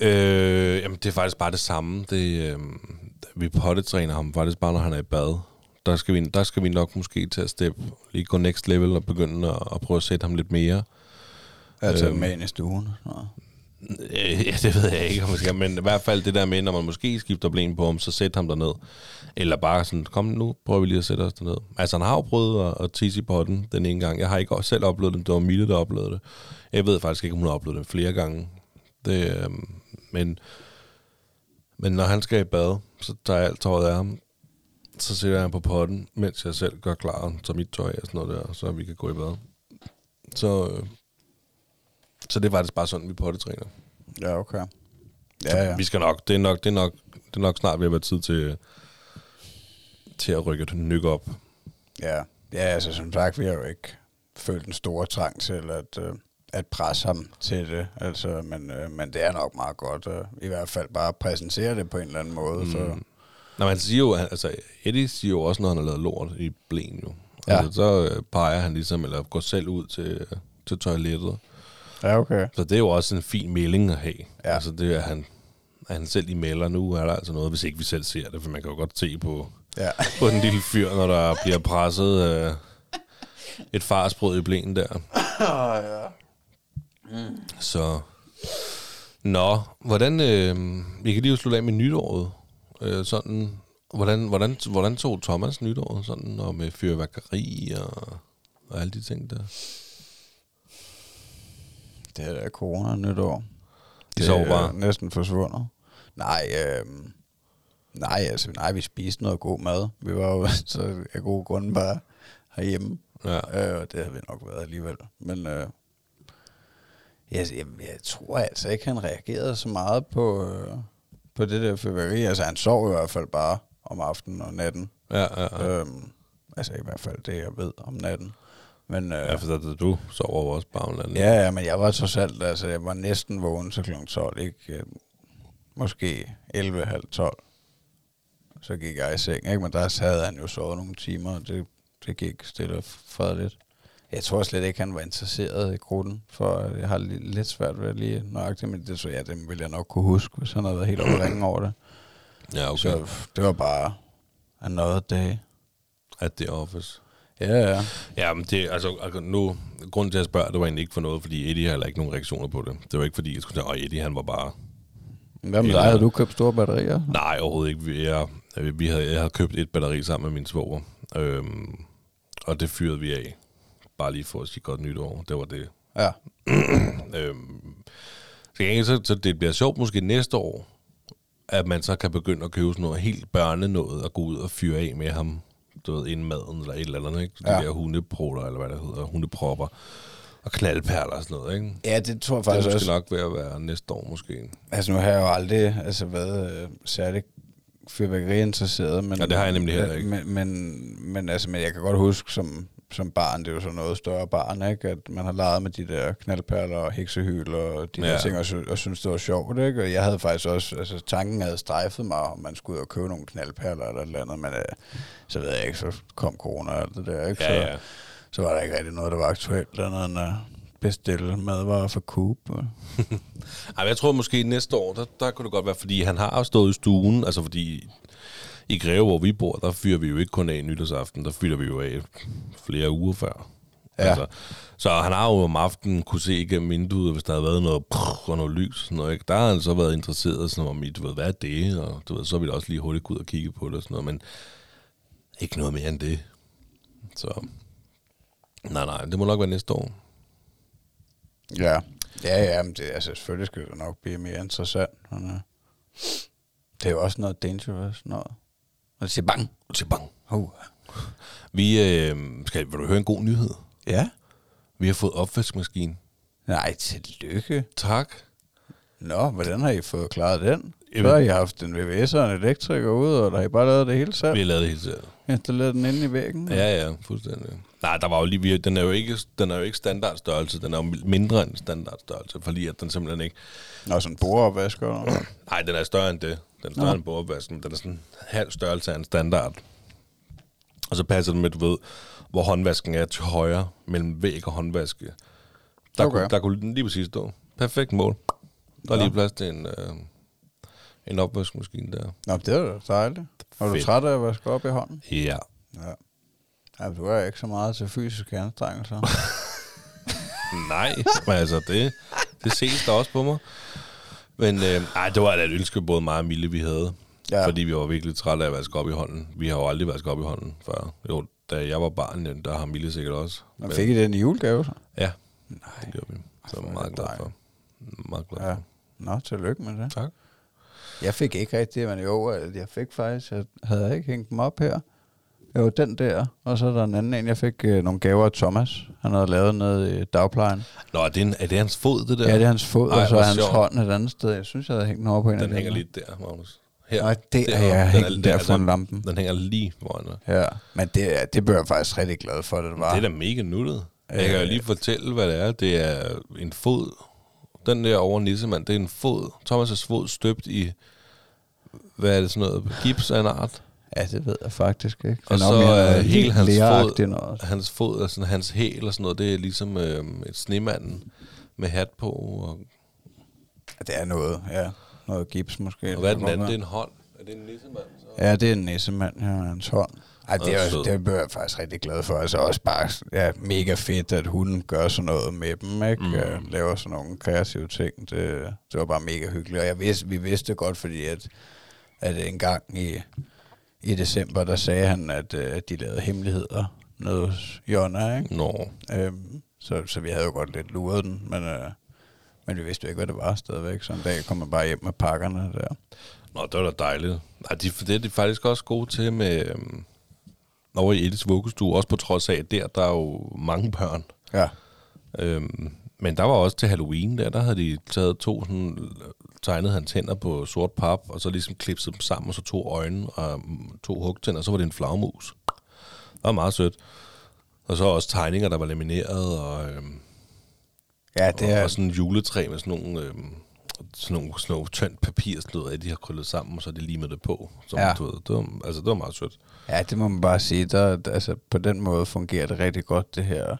Øh, jamen, det er faktisk bare det samme. Det, øh, vi pottetræner ham faktisk bare, når han er i bad. Der skal, vi, der skal vi nok måske til at step, lige gå next level og begynde at, at prøve at sætte ham lidt mere. Altså Øhm. ind i stuen? Øh, ja, det ved jeg ikke, om man skal, men i hvert fald det der med, når man måske skifter blæn på ham, så sæt ham derned. Eller bare sådan, kom nu, prøver vi lige at sætte os derned. Altså, han har jo prøvet at, at tisse i potten den ene gang. Jeg har ikke selv oplevet det, det var Mille, der oplevede det. Jeg ved faktisk ikke, om hun har oplevet det flere gange. Det, øh, men, men når han skal i bad, så tager jeg alt tøjet af ham. Så sætter jeg ham på potten, mens jeg selv gør klar, tager mit tøj og sådan noget der, så vi kan gå i bad. Så, øh, så det var det bare sådan, vi pottetræner. Ja, okay. Ja. ja. Vi skal nok, det er nok, det er nok, det er nok snart ved at være tid til, til at rykke et nyk op. Ja, ja altså som sagt, vi har jo ikke følt en stor trang til at, øh, at presse ham til det. Altså, men, øh, men det er nok meget godt at i hvert fald bare præsentere det på en eller anden måde. Mm. Så, Nå, man siger jo, altså Eddie siger jo også, når han har lavet lort i blæen jo. Ja. Altså, så øh, peger han ligesom, eller går selv ud til, til toilettet. ja, okay. Så det er jo også en fin melding at have. Ja. Altså det er, at han, at han selv i melder, nu er der altså noget, hvis ikke vi selv ser det, for man kan jo godt se på, Ja. på den lille fyr, når der bliver presset øh, et farsbrød i blæen der. ja. Så, nå, hvordan, øh, vi kan lige slutte af med nytåret. Øh, sådan, hvordan, hvordan, hvordan tog Thomas nytåret, sådan, og med fyrværkeri og, og alle de ting der? Det er da corona nytår. De sov bare. næsten forsvundet. Nej, øh, nej, altså, nej, vi spiste noget god mad. Vi var jo så af gode grunde bare herhjemme. Ja. Øh, og det havde vi nok været alligevel. Men øh, jeg, jeg, jeg tror altså ikke, han reagerede så meget på, øh, på det der fyrværkeri. Altså, han sov i hvert fald bare om aftenen og natten. Ja, ja, ja. Øhm, altså, i hvert fald det, jeg ved om natten. Men, øh, ja for så, du sover også bare om natten. Ja, ja, men jeg var trods alt, altså jeg var næsten vågen til kl. 12, ikke? Øh, Måske 11, halv 12. Så gik jeg i seng, ikke? Men der havde han jo sovet nogle timer, og det, det gik stille og fredeligt. Jeg tror slet ikke, han var interesseret i grunden, for jeg har li- lidt svært ved at lige nøjagtigt, men det så ja, det ville jeg nok kunne huske, hvis han havde været helt oppe over det. ja okay. Så det var bare another day. At the office. Ja, ja. Ja, men det, altså, altså nu, grunden til at spørge, det var egentlig ikke for noget, fordi Eddie har heller ikke nogen reaktioner på det. Det var ikke fordi, jeg skulle sige, at Eddie han var bare Hvad med dig? Havde du købt store batterier? Nej, overhovedet ikke. Vi, jeg, vi havde, jeg havde købt et batteri sammen med min svoger, øhm, og det fyrede vi af. Bare lige for at sige godt nytår. Det var det. Ja. Øhm, så, så, det bliver sjovt måske næste år, at man så kan begynde at købe sådan noget helt børnenået og gå ud og fyre af med ham, du ved, inden maden eller et eller andet, ikke? De Ja. der hundeprutter, eller hvad det hedder, hundepropper og knaldperler og sådan noget, ikke? Ja, det tror jeg Det er faktisk måske også. nok ved at være næste år, måske. Altså nu har jeg jo aldrig altså, været øh, særlig fyrværkeriinteresseret. Men, Ja, det har jeg nemlig heller ikke. Men, men, men, altså, men jeg kan godt huske som, som barn, det er jo sådan noget større barn, ikke? at man har leget med de der knaldperler og heksehyl og de ja. Ja. der ting, og, sy- og synes det var sjovt. Ikke? Og jeg havde faktisk også, altså tanken havde strejfet mig, om man skulle ud og købe nogle knaldperler eller et eller andet, men øh, så ved jeg ikke, så kom corona og alt det der. Ikke? Ja, så, ja. så var der ikke rigtig noget, der var aktuelt, andet end at bestille madvarer for Coop. Ej, jeg tror måske næste år, der, der kunne det godt være, fordi han har også stået i stuen, altså fordi i Greve, hvor vi bor, der fyrer vi jo ikke kun af nytårsaften, der fyrer vi jo af flere uger før. Ja. Altså, så han har jo om aftenen kunne se igennem vinduet, hvis der havde været noget prrr, og noget lys sådan noget. Ikke? Der har han så været interesseret sådan om, du ved, hvad er det? Og du ved, så vil vi da også lige hurtigt gå ud og kigge på det og sådan noget, men ikke noget mere end det. Så nej, nej, det må nok være næste år. ja, Ja, ja, men det, altså, selvfølgelig skal det nok blive mere interessant. Men, uh, det er jo også noget dangerous, noget. Og det siger bang. Til bang. Uh. Vi, øh, skal, vil du høre en god nyhed? Ja. Vi har fået opvaskemaskine. Nej, tillykke. Tak. Nå, hvordan har I fået klaret den? Jamen- Så har I haft en VVS og en elektriker ude, og der har I bare lavet det hele selv. Vi har lavet det hele selv. Installeret den inde i væggen. Ja, ja, fuldstændig. Nej, der var jo lige, den er jo ikke, den er jo ikke standardstørrelse, den er jo mindre end standardstørrelse, fordi at den simpelthen ikke, Nå, sådan en boreopvasker. nej, den er større end det. Den er større Nå. end bordopvasken, den er sådan halv størrelse af en standard. Og så passer den med, du ved, hvor håndvasken er til højre, mellem væg og håndvaske. Der, Okay. kunne, der kunne den lige præcis stå. Perfekt mål. Der er lige Nå. plads til en, øh, en opvaskemaskine der. Nå, det er da dejligt. Er du træt af at vaske op i hånden? Ja. Ja. Ja, du er ikke så meget til fysiske anstrengelser. Nej, men altså det, det ses der også på mig. Men øh, ej, det var da et ønske, både mig og Mille, vi havde. Ja. Ja. Fordi vi var virkelig trætte af at vaske op i hånden. Vi har jo aldrig vasket op i hånden før. Jo, da jeg var barn, ja, der har Mille sikkert også. Men fik I den i julegave så? Ja, det gjorde vi. Så er meget glad for. Meget glad Ja. for. Nå, tillykke med det. Tak. Jeg fik ikke rigtig, men jo, at jeg fik faktisk, jeg havde jeg ikke hængt dem op her. Jo, den der, og så er der en anden en, jeg fik øh, nogle gaver af Thomas. Han havde lavet nede i dagplejen. Nå, er det, en, er det hans fod, det der? Ja, det er hans fod, Ej, og så er hans sjovt. hånd et andet sted. Jeg synes, jeg havde hængt den over på en af Den de hænger lige der, Magnus. Her. Nej, det er jeg hængt den der altså, foran lampen. Den hænger lige foran dig. Ja, men det, er- det blev jeg faktisk rigtig glad for, det var. Det er da mega nuttet. Jeg kan jo Øh. lige fortælle, hvad det er. Det er en fod. Den der over Nissemand, det er en fod. Thomas' fod støbt i, hvad er det sådan noget, gips af en art. Ja, det ved jeg faktisk ikke. Og er så er noget hele hans fod, Noget. hans fod og sådan, hans hæl og sådan noget, det er ligesom øh, et snemanden med hat på. Og, Ja, det er noget, ja. Noget gips måske. og hvad er den anden? Det er en hånd. Er det en nissemand? Så? Ja, det er en nissemand, ja, hans hånd. Ej, det, er, sød. det blev jeg faktisk rigtig glad for. Altså også bare ja, mega fedt, at hun gør sådan noget med dem, ikke? Mm. Ja, laver sådan nogle kreative ting. Det, det var bare mega hyggeligt. Og jeg vidste, vi vidste godt, fordi at, at en gang i, i december, der sagde han, at, øh, at de lavede hemmeligheder nede hos Jonna, ikke? Nå, Øhm, så, så vi havde jo godt lidt luret den, men, øh, men vi vidste jo ikke, hvad det var stadigvæk. Så en dag kom man bare hjem med pakkerne der. Nå det var da dejligt. Nej, de, det er de faktisk også gode til med... Øhm, over i Ediths vuggestue, også på trods af, at der, der er jo mange børn. Ja. Øhm, men der var også til Halloween, der, der havde de taget to sådan, tegnet hans hænder på sort pap, og så ligesom klipset dem sammen, og så to øjne og to hugtænder, og så var det en flagmus. Det var meget sødt. Og så også tegninger, der var lamineret, og, øhm, Ja, det og, er, og sådan en juletræ med sådan nogle, øhm, sådan nogle, sådan nogle tyndt papir, sådan noget, af, de har krøllet sammen, og så har de limet det på. Så, Ja. du ved, det, var, altså, det var meget sødt. Ja, det må man bare sige. Der, altså, på den måde fungerer det rigtig godt, det her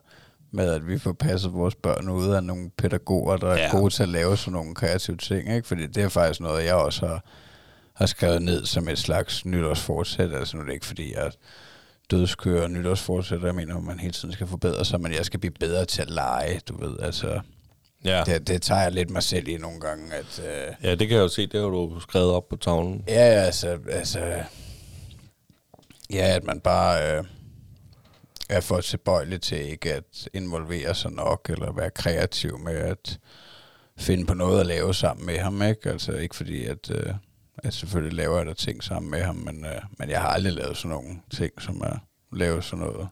med, at vi får passet vores børn ud af nogle pædagoger, der er Ja. gode til at lave sådan nogle kreative ting. Ikke? Fordi det er faktisk noget, jeg også har, har skrevet ned som et slags nytårsfortsæt. Altså nu er det ikke, fordi jeg dødskører nytårsfortsæt, jeg mener, at man hele tiden skal forbedre sig, men jeg skal blive bedre til at lege, du ved. Altså, Ja. det, det tager jeg lidt mig selv i nogle gange, at... Øh, ja, det kan jeg jo se, det har du skrevet op på tavlen. Ja, ja, altså, altså ja, at man bare øh, er for tilbøjelig til ikke at involvere sig nok, eller være kreativ med at finde på noget at lave sammen med ham, ikke? Altså ikke fordi, at, øh, at selvfølgelig laver jeg da ting sammen med ham, men, øh, men jeg har aldrig lavet sådan nogle ting, som er lave sådan noget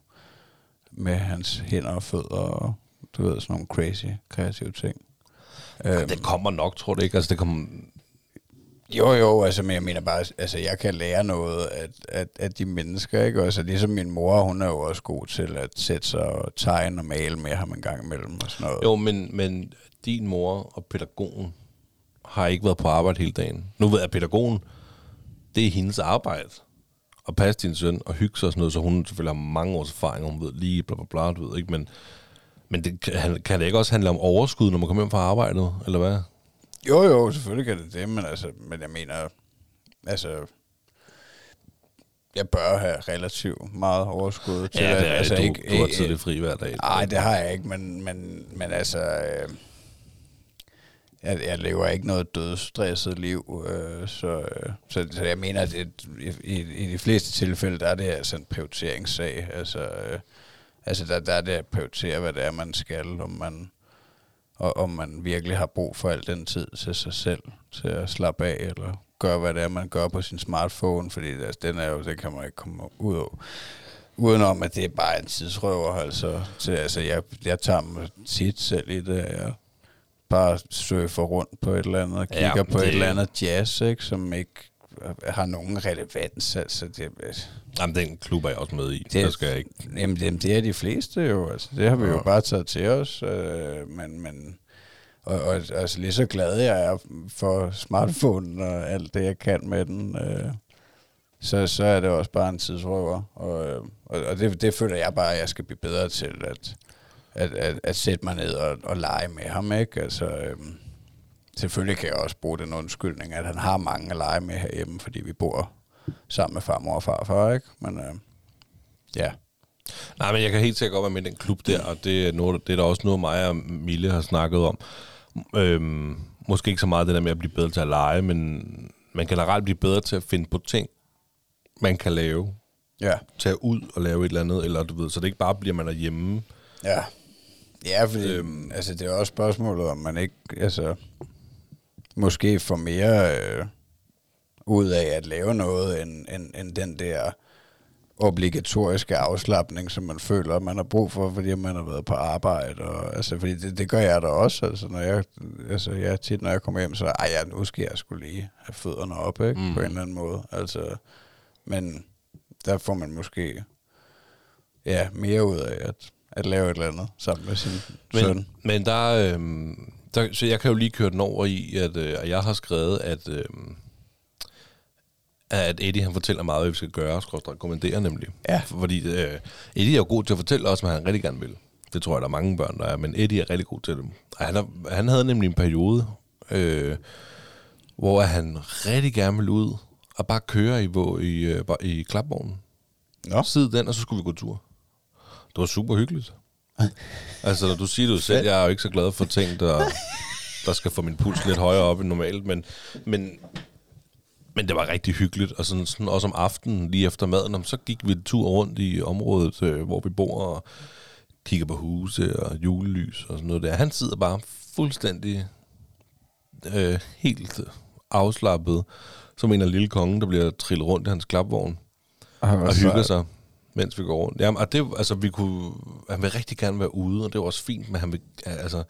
med hans hænder og fødder, og du ved, sådan nogle crazy, kreative ting. Øhm, Det kommer nok, tror du ikke? Altså, det kommer... Jo, jo, altså, men jeg mener bare, altså, jeg kan lære noget af, af, af de mennesker, ikke? Altså, ligesom min mor, hun er jo også god til at sætte sig og tegne og male med ham en gang imellem og sådan noget. Jo, men, men din mor og pædagogen har ikke været på arbejde hele dagen. Nu ved jeg, at pædagogen, det er hendes arbejde. At passe din søn og hygge sig og sådan noget, så hun selvfølgelig har mange års erfaring, hun ved lige bla bla bla, du ved ikke, men, men det, kan, kan det ikke også handle om overskud, når man kommer hjem fra arbejdet, eller hvad? Jo, jo, selvfølgelig kan det det, men, altså, men jeg mener, altså, jeg bør have relativt meget overskud til Ja, det er, altså, du, ikke, du har tidligt fri hver dag. Nej, det har jeg ikke, men, men, men altså... Øh, jeg, jeg lever ikke noget dødstresset liv, øh, så, øh, så, så jeg mener, at det, i, i, i de fleste tilfælde, der er det altså en prioriteringssag. Altså, øh, altså der, der er det at prioritere, hvad det er, man skal, om man, og om man virkelig har brug for al den tid til sig selv, til at slappe af, eller gøre, hvad det er, man gør på sin smartphone, fordi altså, den er jo, det kan man ikke komme ud af. Udenom, at det er bare en tidsrøver, altså. Så, altså jeg, jeg tager mig tit selv i det, jeg bare surfer rundt på et eller andet, og kigger ja, på det- et eller andet jazz, ikke, som ikke har nogen relevans, altså det, Jamen, den klub er jeg også med i. Det- der skal jeg ikke. Jamen, det, det er de fleste jo. Altså, det har vi jo Ja. bare taget til os. Øh, men, men, og, og altså, lige så glad jeg er for smartphonen og alt det, jeg kan med den, øh, så, så er det også bare en tidsrøver. Og, øh, og, og det, det føler jeg bare, at jeg skal blive bedre til, at, at, at, at sætte mig ned og, og lege med ham. Ikke? Altså, øh, selvfølgelig kan jeg også bruge den undskyldning, at han har mange at lege med herhjemme, fordi vi bor sammen med farmor og farfar. Ikke? Men øh, ja, Nej, men jeg kan helt sikkert godt være med den klub der, og det er, noget, det er der også noget, mig og Mille har snakket om. Øhm, måske ikke så meget det der med at blive bedre til at lege, men man kan generelt blive bedre til at finde på ting, man kan lave. ja. Tage ud og lave et eller andet, eller du ved, så det ikke bare bliver, man er hjemme. Ja. Ja, fordi øhm. altså, det er også spørgsmålet, om man ikke altså, måske får mere øh, ud af at lave noget, end, end, end den der obligatoriske afslappning, som man føler, at man har brug for, fordi man har været på arbejde. Og, altså, fordi det, det gør jeg da også. Altså, når jeg, altså, jeg tit, når jeg kommer hjem, så ej, ja, nu skal jeg skulle lige have fødderne op, ikke? Mm. på en eller anden måde. Altså, men der får man måske ja, mere ud af at, at lave et eller andet sammen med sin Men, søn. men der, øhm, der, så jeg kan jo lige køre den over i, at øh, jeg har skrevet, at, øhm, at Eddie han fortæller meget, hvad vi skal gøre, og rekommendere nemlig. Ja. Fordi øh, Eddie er jo god til at fortælle os, hvad han rigtig gerne vil. Det tror jeg, der er mange børn, der er, men Eddie er rigtig god til det. Og han, er, han havde nemlig en periode, øh, hvor han rigtig gerne ville ud og bare køre i, hvor, i, øh, i klapvognen. Nå. Sid den, og så skulle vi gå tur. Det var super hyggeligt. Altså, når du siger det selv, jeg er jo ikke så glad for ting, der, der skal få min puls lidt højere op end normalt, men, men, men det var rigtig hyggeligt. Og sådan, sådan også om aftenen, lige efter maden, så gik vi en tur rundt i området, øh, hvor vi bor, og kigger på huse og julelys og sådan noget der. Han sidder bare fuldstændig øh, helt afslappet, som en af lille kongen, der bliver trillet rundt i hans klapvogn og hygger sig, mens vi går rundt. Jamen, og det, altså, vi kunne, han vil rigtig gerne være ude, og det var også fint, men han vil, altså,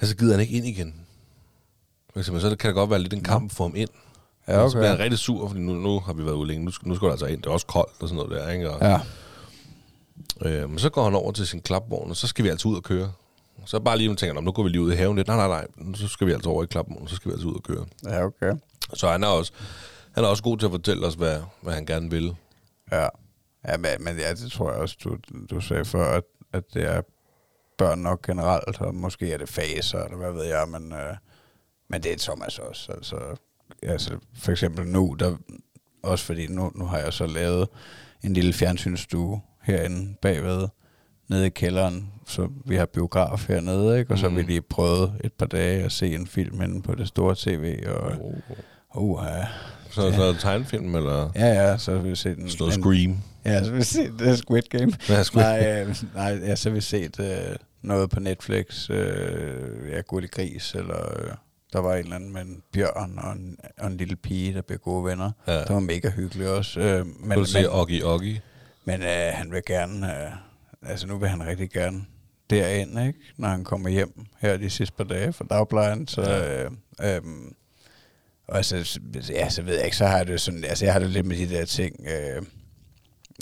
altså gider han ikke ind igen. For eksempel, så kan det godt være lidt en kamp for ham ind. Ja, Så bliver han okay. rigtig sur, fordi nu, nu har vi været ude længe, nu skal, nu skal du altså ind. Det er også koldt og sådan noget der, ikke? Og, Ja. øh, men så går han over til sin klapvogn, og så skal vi altså ud og køre. Så bare lige, man tænker, "Nå, nu går vi lige ud i haven lidt. Nej, nej, nej, nu så skal vi altså over i klapvognen, så skal vi altså ud og køre. Ja, okay. Så han er også, han er også god til at fortælle os, hvad, hvad han gerne vil. Ja. Ja, men, men ja, det tror jeg også, du, du sagde før, at, at det er børn nok generelt, og måske er det faser, eller hvad ved jeg, men, øh, men det er Thomas også. Altså, altså, for eksempel nu, der, også fordi nu, nu har jeg så lavet en lille fjernsynsstue herinde bagved, nede i kælderen, så vi har biograf hernede, ikke? og så har vi lige prøvet et par dage at se en film inde på det store tv, og uh, ja. Så, så er det tegnefilm, eller ja, ja, så har vi set en, en, Scream? Ja, så har vi set uh, Squid Game. Ja, Squid nej, øh, nej, ja, så har vi set øh, noget på Netflix. Øh, ja, Gurte Gris, eller øh, der var en eller anden med en bjørn og en, og en lille pige, der blev gode venner. Ja. Det var mega hyggeligt også. Øh, men du se men, Oggy Oggy? men øh, han vil gerne, øh, altså nu vil han rigtig gerne derind, ikke? når han kommer hjem her de sidste par dage fra dagplejen. Så, Ja. øh, øh, og så, ja, så ved jeg ikke, så har jeg det sådan, altså jeg har det lidt med de der ting, øh,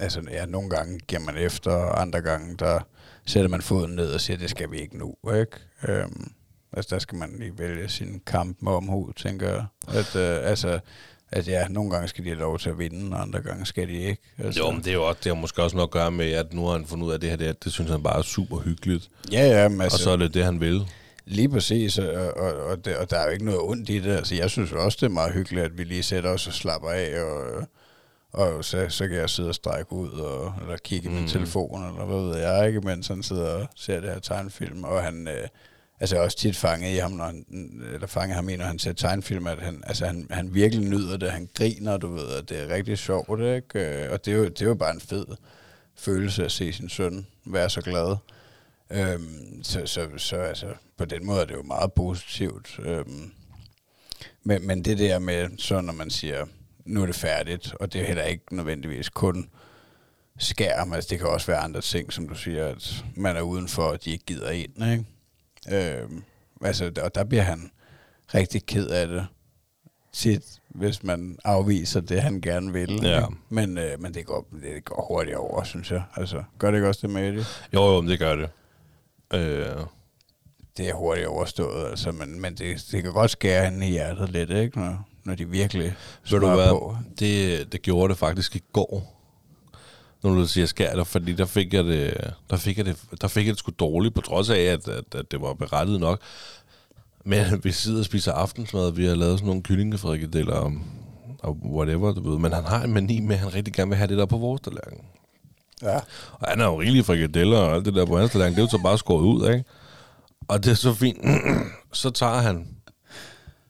altså ja, nogle gange giver man efter, og andre gange, der sætter man foden ned og siger, det skal vi ikke nu, ikke? Øhm, altså der skal man lige vælge sin kamp med omhu, tænker jeg. At, øh, altså, at ja, nogle gange skal de have lov til at vinde, og andre gange skal de ikke. Altså, Jo, men det er jo også, det har måske også noget at gøre med, at nu har han fundet ud af det her, det, det synes han bare er super hyggeligt. Ja, ja, men altså, Og så er det det, han vil. Lige præcis, og, og, og, det, og der er jo ikke noget ondt i det. Altså, jeg synes også, det er meget hyggeligt, at vi lige sætter os og slapper af, og, og så, så kan jeg sidde og strække ud, og, eller kigge i min Mm. telefon, eller hvad ved jeg, ikke? mens han sidder og ser det her tegnefilm, og han... Øh, Altså jeg er også tit fanget i ham, når han, eller fanget ham i, når han ser tegnefilm, at han, altså han, han virkelig nyder det, han griner, du ved, at det er rigtig sjovt, ikke? Øh, Og det er, jo, det er jo bare en fed følelse at se sin søn være så glad. Øhm, så, så, så altså, på den måde er det jo meget positivt. Øhm, men, men det der med, så når man siger, nu er det færdigt, og det er heller ikke nødvendigvis kun skærm, altså det kan også være andre ting, som du siger, at man er udenfor, og de ikke gider ind, ikke? Øhm, altså, og der bliver han rigtig ked af det tit, hvis man afviser det, han gerne vil. Ja. ikke? Men, øh, men det, går, det går hurtigt over, synes jeg. Altså, gør det ikke også det med det? Jo, jo, det gør det. Øh, Det er hurtigt overstået, altså, men, men det, det kan godt skære hende i hjertet lidt, ikke? Når, når de virkelig Ved du hvad, på. det, det gjorde det faktisk i går, når du siger skær dig, fordi der fik jeg det, der fik jeg det, der fik jeg det sgu dårligt, på trods af, at, at, at det var berettet nok. Men vi sidder og spiser aftensmad, vi har lavet sådan nogle kyllingefrikadeller og, og whatever, du ved. Men han har en mani med, at han rigtig gerne vil have det der på vores tallerken. Ja. Og han har jo rigelige frikadeller og alt det der på hans tallerken, det er jo så bare skåret ud, ikke? Og det er så fint. så tager han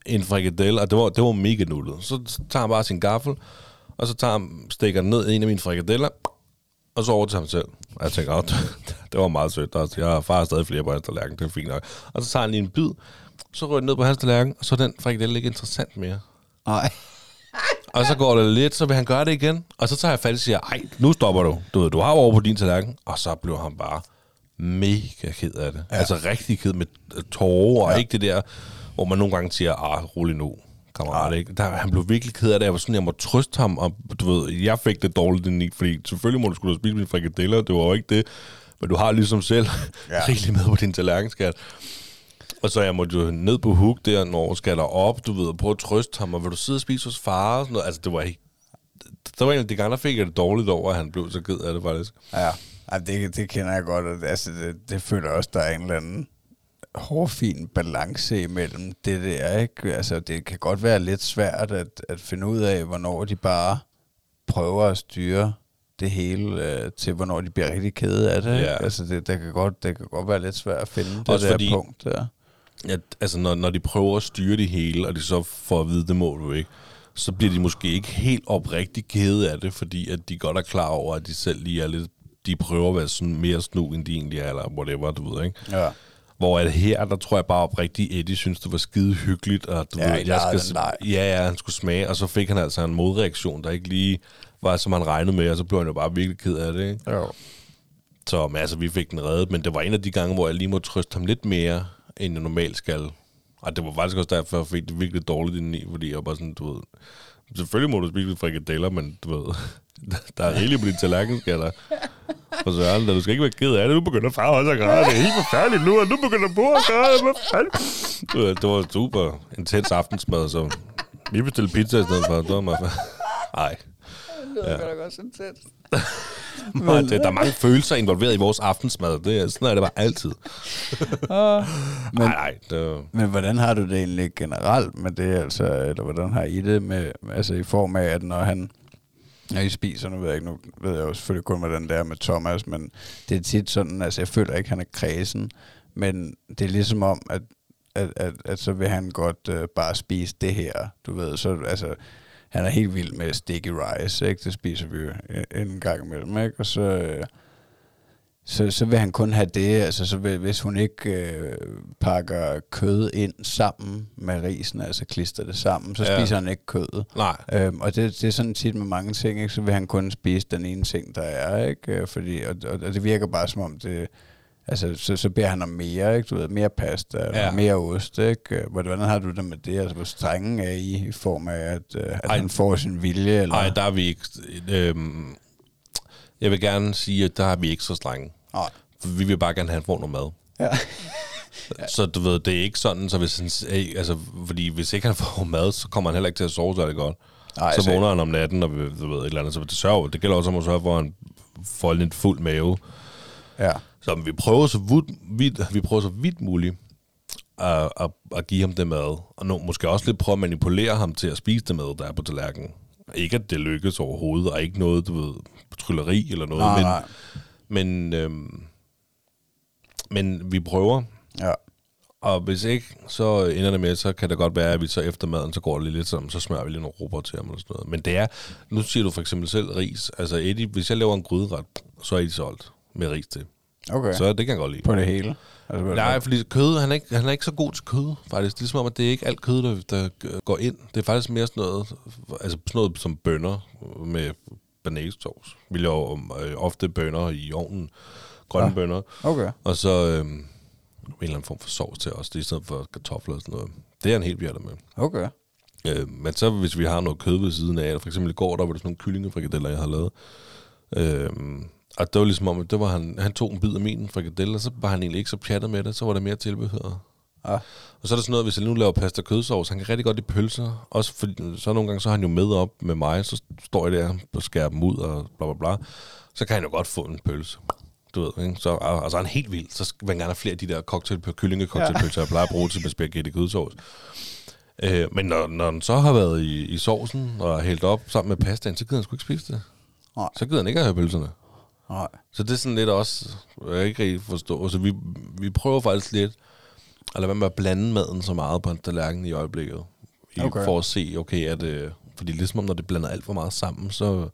en frikadelle, og det var, det var mega nullet. Så tager han bare sin gaffel, og så tager han, stikker den ned i en af mine frikadeller, og så over til ham selv. Og jeg tænker, oh, det var meget sødt. Altså, jeg har far stadig flere på hans tallerken, det er fint nok. Og så tager han lige en bid, så rører den ned på hans tallerken, og så er den frikadelle ikke interessant mere. Nej. Og så går det lidt, så vil han gøre det igen. Og så tager jeg fat og siger, ej, nu stopper du. Du ved, du har over på din tallerken. Og så blev han bare mega ked af det. Ja. Altså rigtig ked med tårer, og Ja. ikke det der, hvor man nogle gange siger, ah, rolig nu, kammerat. Ikke? Der, han blev virkelig ked af det. Jeg var sådan, jeg må trøste ham, og du ved, jeg fik det dårligt, den fordi selvfølgelig må du skulle spise mine frikadeller, det var jo ikke det. Men du har ligesom selv ja. Ja. rigeligt med på din tallerken, skat. Og så jeg måtte jo ned på hook der, når skal der op, du ved, og prøve at trøste ham, og vil du sidde og spise hos far? Og sådan noget. Altså, det var ikke... Der var en af de gange, der fik jeg det dårligt over, at han blev så ked af det, faktisk. Ja, Ej, det, det kender jeg godt. og det- Altså, det, det føler også, der er en eller anden hårfin balance imellem det der, ikke? Altså, det kan godt være lidt svært at, at finde ud af, hvornår de bare prøver at styre det hele øh, til, hvornår de bliver rigtig kede af det. Ikke? Ja. Altså, det, det, kan godt, det kan godt være lidt svært at finde det Også der fordi- punkt der. At, altså, når, når de prøver at styre det hele, og de så får at vide, det må du ikke, så bliver de måske ikke helt oprigtigt kede af det, fordi at de godt er klar over, at de selv lige er lidt... De prøver at være sådan mere snu, end de egentlig er, eller whatever, du ved, ikke? Ja. Hvor at her, der tror jeg bare oprigtigt, Eddie synes, det var skide hyggeligt, og du Ja, ved, legede den leg. ja, ja, han skulle smage, og så fik han altså en modreaktion, der ikke lige var, som han regnede med, og så blev han jo bare virkelig ked af det, ikke? Jo. Så men, altså, vi fik den reddet, men det var en af de gange, hvor jeg lige må trøste ham lidt mere, end jeg normalt skal. Og det var faktisk også derfor, jeg fik det virkelig dårligt indeni, fordi jeg var sådan, du ved... Selvfølgelig må du spise frikadeller, men du ved, der er rigeligt på din tallerken, skal der. For søren, da du skal ikke være ked af det. Nu begynder far også at græde. Det er helt forfærdeligt nu, og nu begynder mor at græde. Hvad fanden? Det var super intens aftensmad, så vi bestilte pizza i stedet for. Det var mig. Ej. Det er godt også intens. Nej, det, der er mange følelser involveret i vores aftensmad. Det, er- sådan er det bare altid. Men- nej, nej. Det, Men hvordan har du det egentlig generelt med det, altså, eller hvordan har I det med, altså i form af, at når han, når I spiser, nu ved jeg ikke, nu ved jeg jo selvfølgelig kun, hvordan det er med Thomas, men det er tit sådan, altså jeg føler ikke, han er kredsen, men det er ligesom om, at, at, at, at så vil han godt øh, bare spise det her, du ved, så altså, han er helt vild med sticky rice, ikke? Det spiser vi jo en- en gang imellem, ikke? Og så, øh, så, så vil han kun have det, altså så vil, hvis hun ikke øh, pakker kød ind sammen med risen, altså klister det sammen, så Ja. ja. spiser han ikke kødet. nej. Øhm, og det, det er sådan tit med mange ting, ikke? så vil han kun spise den ene ting, der er, ikke? Øh, Fordi, og, og, og det virker bare som om det, altså så, så beder han om mere, ikke? Du ved, mere pasta, Ja. ja. mere ost, ikke? Øh, Hvordan har du det med det? Altså hvor strenge er I i form af, at, øh, at Ej. han får sin vilje? Eller? Nej, der er vi ikke... Øhm, jeg vil gerne sige, at der er vi ikke så strenge. Nej. Vi vil bare gerne have, at han får noget mad. Ja. Så du ved, det er ikke sådan, så hvis han, eh, altså, fordi hvis ikke han får mad, så kommer han heller ikke til at sove særlig godt. Nej, så så- vågner han om natten, og du ved, et eller andet. Så det, sørger, det gælder også om at sørge for, at han får lidt fuld mave. ja. Så vi prøver så vidt, vi prøver så vidt muligt at, at, at give ham det mad. Og nu, måske også lidt prøve at manipulere ham til at spise det mad, der er på tallerkenen. Ikke at det lykkes overhovedet, og ikke noget, du ved, trylleri eller noget. Nej, men, nej. Men, øhm, men vi prøver, Ja. og hvis ikke, så ender det med, så kan det godt være, at vi så efter maden, så går det lidt sådan, så smører vi lige nogle råber til ham eller sådan noget. Men det er, nu siger du for eksempel selv ris. Altså Eddie, hvis jeg laver en gryderet, så er I solgt med ris til. Okay. Så det kan jeg godt lide. På det hele? Altså, Nej, fordi kød, han er, ikke, han er ikke så god til kød, faktisk. Det er som om, at det er ikke alt kød, der, der går ind. Det er faktisk mere sådan noget, altså sådan noget som bønner med banæsovs. Vi laver øh, ofte bønner i ovnen, grønne Ja. bønner, Okay. og så øh, en eller anden form for sovs til os, det er i stedet for kartofler og sådan noget. Det er han helt bjertet med. Okay. Øh, men så hvis vi har noget kød ved siden af, for eksempel i går, der var der sådan nogle kyllingefrikadeller, jeg havde lavet. Øh, og det var ligesom om, at det var han, han tog en bid af min frikadelle, og så var han egentlig ikke så pjattet med det, så var der mere tilbehør. Ja. Og så er der sådan noget, hvis jeg nu laver pasta kødsovs, han kan rigtig godt lide pølser, også fordi, så nogle gange, så er han jo med op med mig, så står jeg der og skærer dem ud og bla bla bla. Så kan han jo godt få en pølse. Du ved, ikke? Så, og, og så er han helt vild. Så vil han gerne have flere af de der cocktail, kyllingecocktailpølser, jeg plejer at bruge til med spaghetti kødsovs. Øh, men når, når den så har været i, i sovsen og hældt op sammen med pastaen, så gider han sgu ikke spise det. Nej. Så gider han ikke at have pølserne. Nej. Så det er sådan lidt også, jeg ikke rigtig forstå. Så vi, vi prøver faktisk lidt at lade være med at blande maden så meget på en tallerken i øjeblikket. I, Okay. For at se, okay, at det, fordi ligesom når det blander alt for meget sammen, så,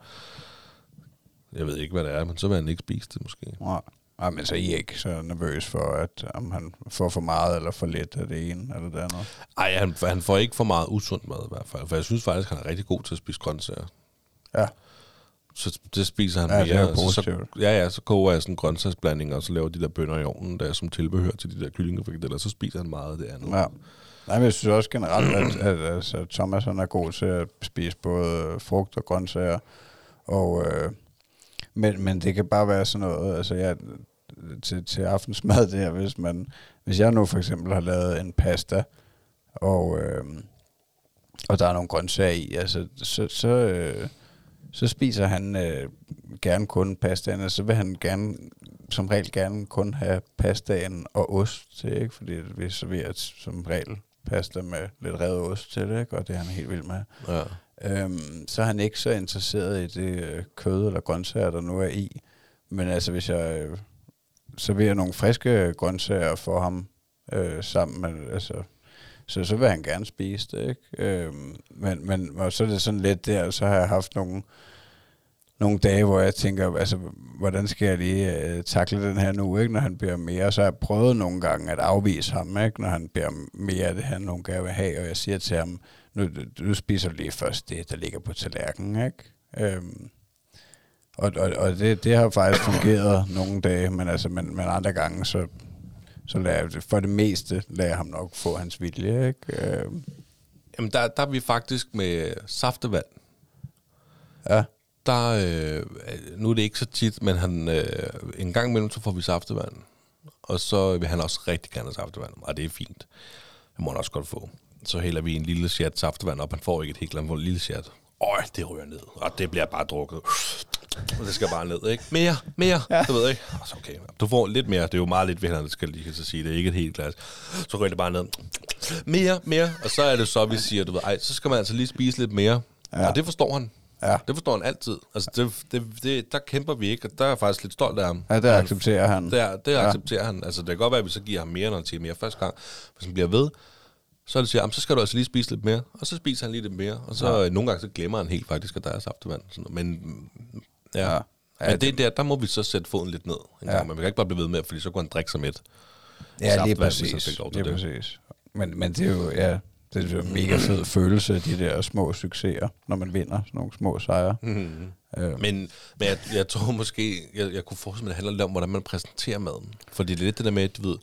jeg ved ikke, hvad det er, men så vil han ikke spise det måske. Nej. Nej, men så er I ikke så nervøs for, at om han får for meget eller for lidt af det ene eller det andet? Ej, han, han får ikke for meget usund mad i hvert fald, for jeg synes faktisk, han er rigtig god til at spise grøntsager. Ja. Så det spiser han Ja, mere. er jo og så, ja, ja, så koger jeg sådan en grøntsagsblanding, og så laver de der bønner i ovnen, der er som tilbehør til de der kyllingefrikadeller, så spiser han meget af det andet. Ja. Nej, men jeg synes også generelt, at, at, at altså, Thomas han er god til at spise både frugt og grøntsager. Og, øh, men, men det kan bare være sådan noget, altså jeg, til, til aftensmad der, hvis man, hvis jeg nu for eksempel har lavet en pasta, og, øh, og der er nogle grøntsager i, altså, så, så, øh, så spiser han øh, gerne kun pastaen, og så vil han gerne, som regel gerne kun have pastaen og ost til, ikke? fordi vi serverer som regel pasta med lidt revet ost til det, ikke? og det er han helt vild med. Ja. Øhm, så er han ikke så interesseret i det øh, kød eller grøntsager, der nu er i. Men altså, hvis jeg øh, serverer nogle friske grøntsager for ham øh, sammen med, altså, så, så vil han gerne spise det, ikke? Øhm, men, men og så er det sådan lidt der, så har jeg haft nogle, nogle dage, hvor jeg tænker, altså, hvordan skal jeg lige øh, takle den her nu, ikke? Når han beder mere, så har jeg prøvet nogle gange at afvise ham, ikke? Når han beder mere af det, han nogle gange vil have, og jeg siger til ham, nu, nu spiser du lige først det, der ligger på tallerkenen, ikke? Øhm, og og, og det, det har faktisk fungeret nogle dage, men, altså, men, men andre gange, så, så det- for det meste lader ham nok få hans vilje, ikke? Øhm, Jamen, der, der er vi faktisk med saftevand. ja, Der, øh, nu er det ikke så tit, men han, øh, en gang imellem, så får vi saftevand. Og så vil han også rigtig gerne have saftevand, og det er fint. Det må han også godt få. Så hælder vi en lille chat saftevand op. Han får ikke et helt, han får en lille chat. Øj, det ryger ned. Og det bliver bare drukket. Og det skal bare ned, ikke? Mere, mere, ja. du ved ikke? Og så okay, du får lidt mere. Det er jo meget lidt ved, skal lige så sige. Det er ikke et helt glas. Så ryger det bare ned. Mere, mere. Og så er det så, vi siger, du ved, ej, så skal man altså lige spise lidt mere. Ja. Og det forstår han. Ja. Det forstår han altid. Altså, det, det, det, der kæmper vi ikke, og der er jeg faktisk lidt stolt af ham. ja det Han- accepterer han. det, er, det Ja. accepterer han. Altså, det kan godt være, at vi så giver ham mere, når han siger mere første gang. Hvis han bliver ved, så er det siger, "Jamen, så skal du altså lige spise lidt mere. Og så spiser han lige lidt mere. Og så Ja. nogle gange så glemmer han helt faktisk, at der er saftevand. Sådan noget. Men, ja. Ja. Men det der, der må vi så sætte foden lidt ned. En Ja. gang. Men vi kan ikke bare blive ved med, fordi så kunne han drikke sig med. Ja, lige hvis han præcis. fik lov til Lige det. præcis. Men, men det er jo, ja, det er jo en mega fed følelse, de der små succeser, når man vinder sådan nogle små sejre. Mm. Øh, Men, men jeg, jeg tror måske, jeg, jeg kunne forestille mig, at det handler lidt om, hvordan man præsenterer maden. Fordi det er lidt det der med, at du ved,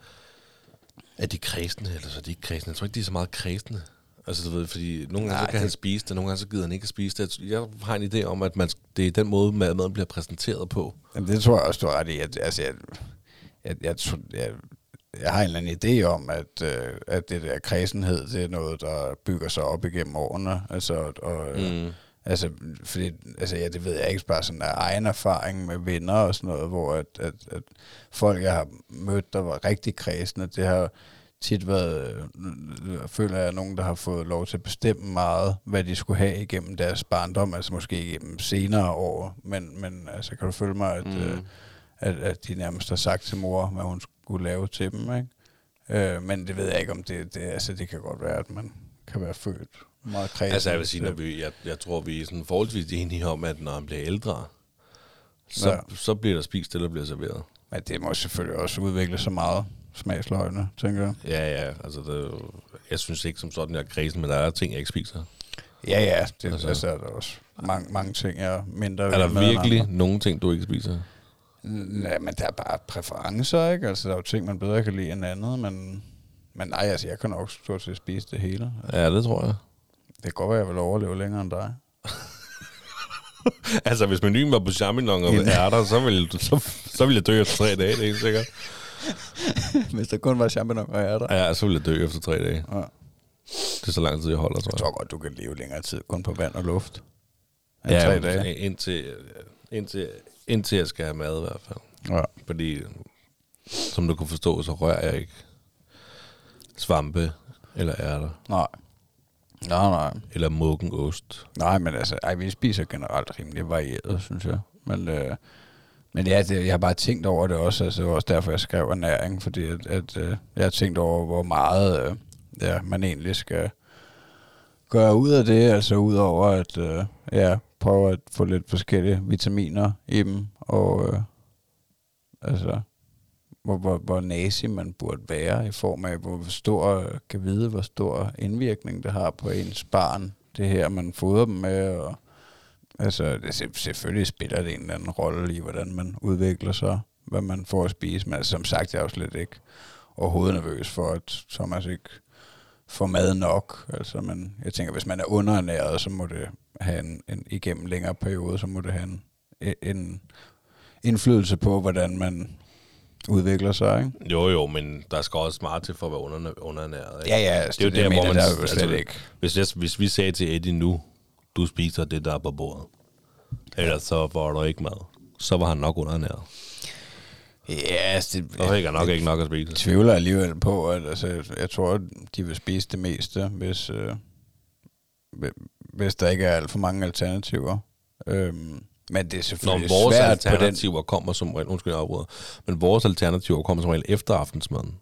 er de kredsende, eller så er de ikke kredsende. Jeg tror ikke, de er så meget kredsende. Altså, du ved, fordi nogle gange Nej, så kan det- han spise det, nogle gange så gider han ikke at spise det. Jeg har en idé om, at man, det er den måde, mad- maden bliver præsenteret på. Jamen, det tror jeg også, du har ret i. At, altså, jeg, jeg, jeg, tror- jeg, jeg har en eller anden idé om, at, øh, at det der kredsenhed, det er noget, der bygger sig op igennem årene. Altså, og, mm. altså, fordi, altså, ja, det ved jeg ikke, bare sådan af egen erfaring med venner og sådan noget, hvor at, at, at folk, jeg har mødt, der var rigtig kredsende, det har tit været, øh, jeg føler jeg, nogen, der har fået lov til at bestemme meget, hvad de skulle have igennem deres barndom, altså måske igennem senere år, men, men altså, kan du følge mig, at, mm. øh, at, at de nærmest har sagt til mor, hvad hun skulle lave til dem, ikke? Øh, men det ved jeg ikke, om det, det, altså det kan godt være, at man kan være født meget kredsen. Altså, jeg vil sige, når vi, jeg, jeg tror, vi er sådan forholdsvis enige om, at når han bliver ældre, så, Ja. så bliver der spist, eller bliver serveret. Men det må selvfølgelig også udvikle så meget smagsløgene, tænker jeg. Ja, ja, altså det, jeg synes ikke som sådan, jeg er kredsen, men der er ting, jeg ikke spiser. Ja, ja, det, Altså- altså, er der også mange, mange ting, jeg er mindre Er der virkelig nogle ting, du ikke spiser? Nej, men der er bare præferencer, ikke? Altså, der er jo ting, man bedre kan lide end andet, men, men nej, altså, jeg kan nok stort set spise det hele. Ja, det tror jeg. Det kan godt være, jeg vil overleve længere end dig. Altså, hvis menuen var på champignon og ærter, så ville, du- så, så ville jeg dø efter tre dage, det er helt sikkert. Hvis der kun var champignon og ærter. Ja, så ville jeg dø efter tre dage. Ja. Det er så lang tid, jeg holder, tror Jeg jeg. tror godt, du kan leve længere tid kun på vand og luft. End Ja, tre dage. Indtil, indtil, indtil jeg skal have mad i hvert fald. Ja. Fordi, som du kan forstå, så rører jeg ikke svampe eller ærter. Nej. Nej, nej. Eller muggen ost. Nej, men altså, ej, vi spiser generelt rimelig varieret, synes jeg. Men, øh, men ja, det, jeg har bare tænkt over det også. Altså, også derfor, jeg skrev ernæring, fordi at, at, øh, jeg har tænkt over, hvor meget øh, ja, man egentlig skal gøre ud af det. Altså ud over at øh, ja, prøve at få lidt forskellige vitaminer i dem. Og øh, altså, hvor, hvor, hvor nazi man burde være i form af, hvor stor, kan vide, hvor stor indvirkning det har på ens barn, det her, man fodrer dem med, og altså, det, selv- selvfølgelig spiller det en eller anden rolle i, hvordan man udvikler sig, hvad man får at spise, men altså, som sagt, jeg er jo slet ikke overhovedet nervøs for, at Thomas ikke får mad nok, altså, men jeg tænker, hvis man er underernæret, så må det have en, en igennem længere periode, så må det have en, en indflydelse på, hvordan man udvikler sig, ikke? Jo, jo, men der skal også meget til for at være under, underernæret. Ikke? Ja, ja, altså, Det er jo der, hvor man... der er jo slet altså, ikke. Hvis, jeg, hvis vi sagde til Eddie nu, du spiser det, der er på bordet, ellers så får du ikke mad, så var han nok underernæret. Ja, altså, det, Så fik han nok jeg ikke nok at spise. tvivler alligevel på, at altså, jeg- jeg tror, at de vil spise det meste, hvis, øh, hvi- hvis der ikke er alt for mange alternativer. Øhm, men det er Når selvfølgelig vores svært på den... alternativer kommer som regel, undskyld, jeg afbryder, men vores alternativer kommer som regel efter aftensmaden.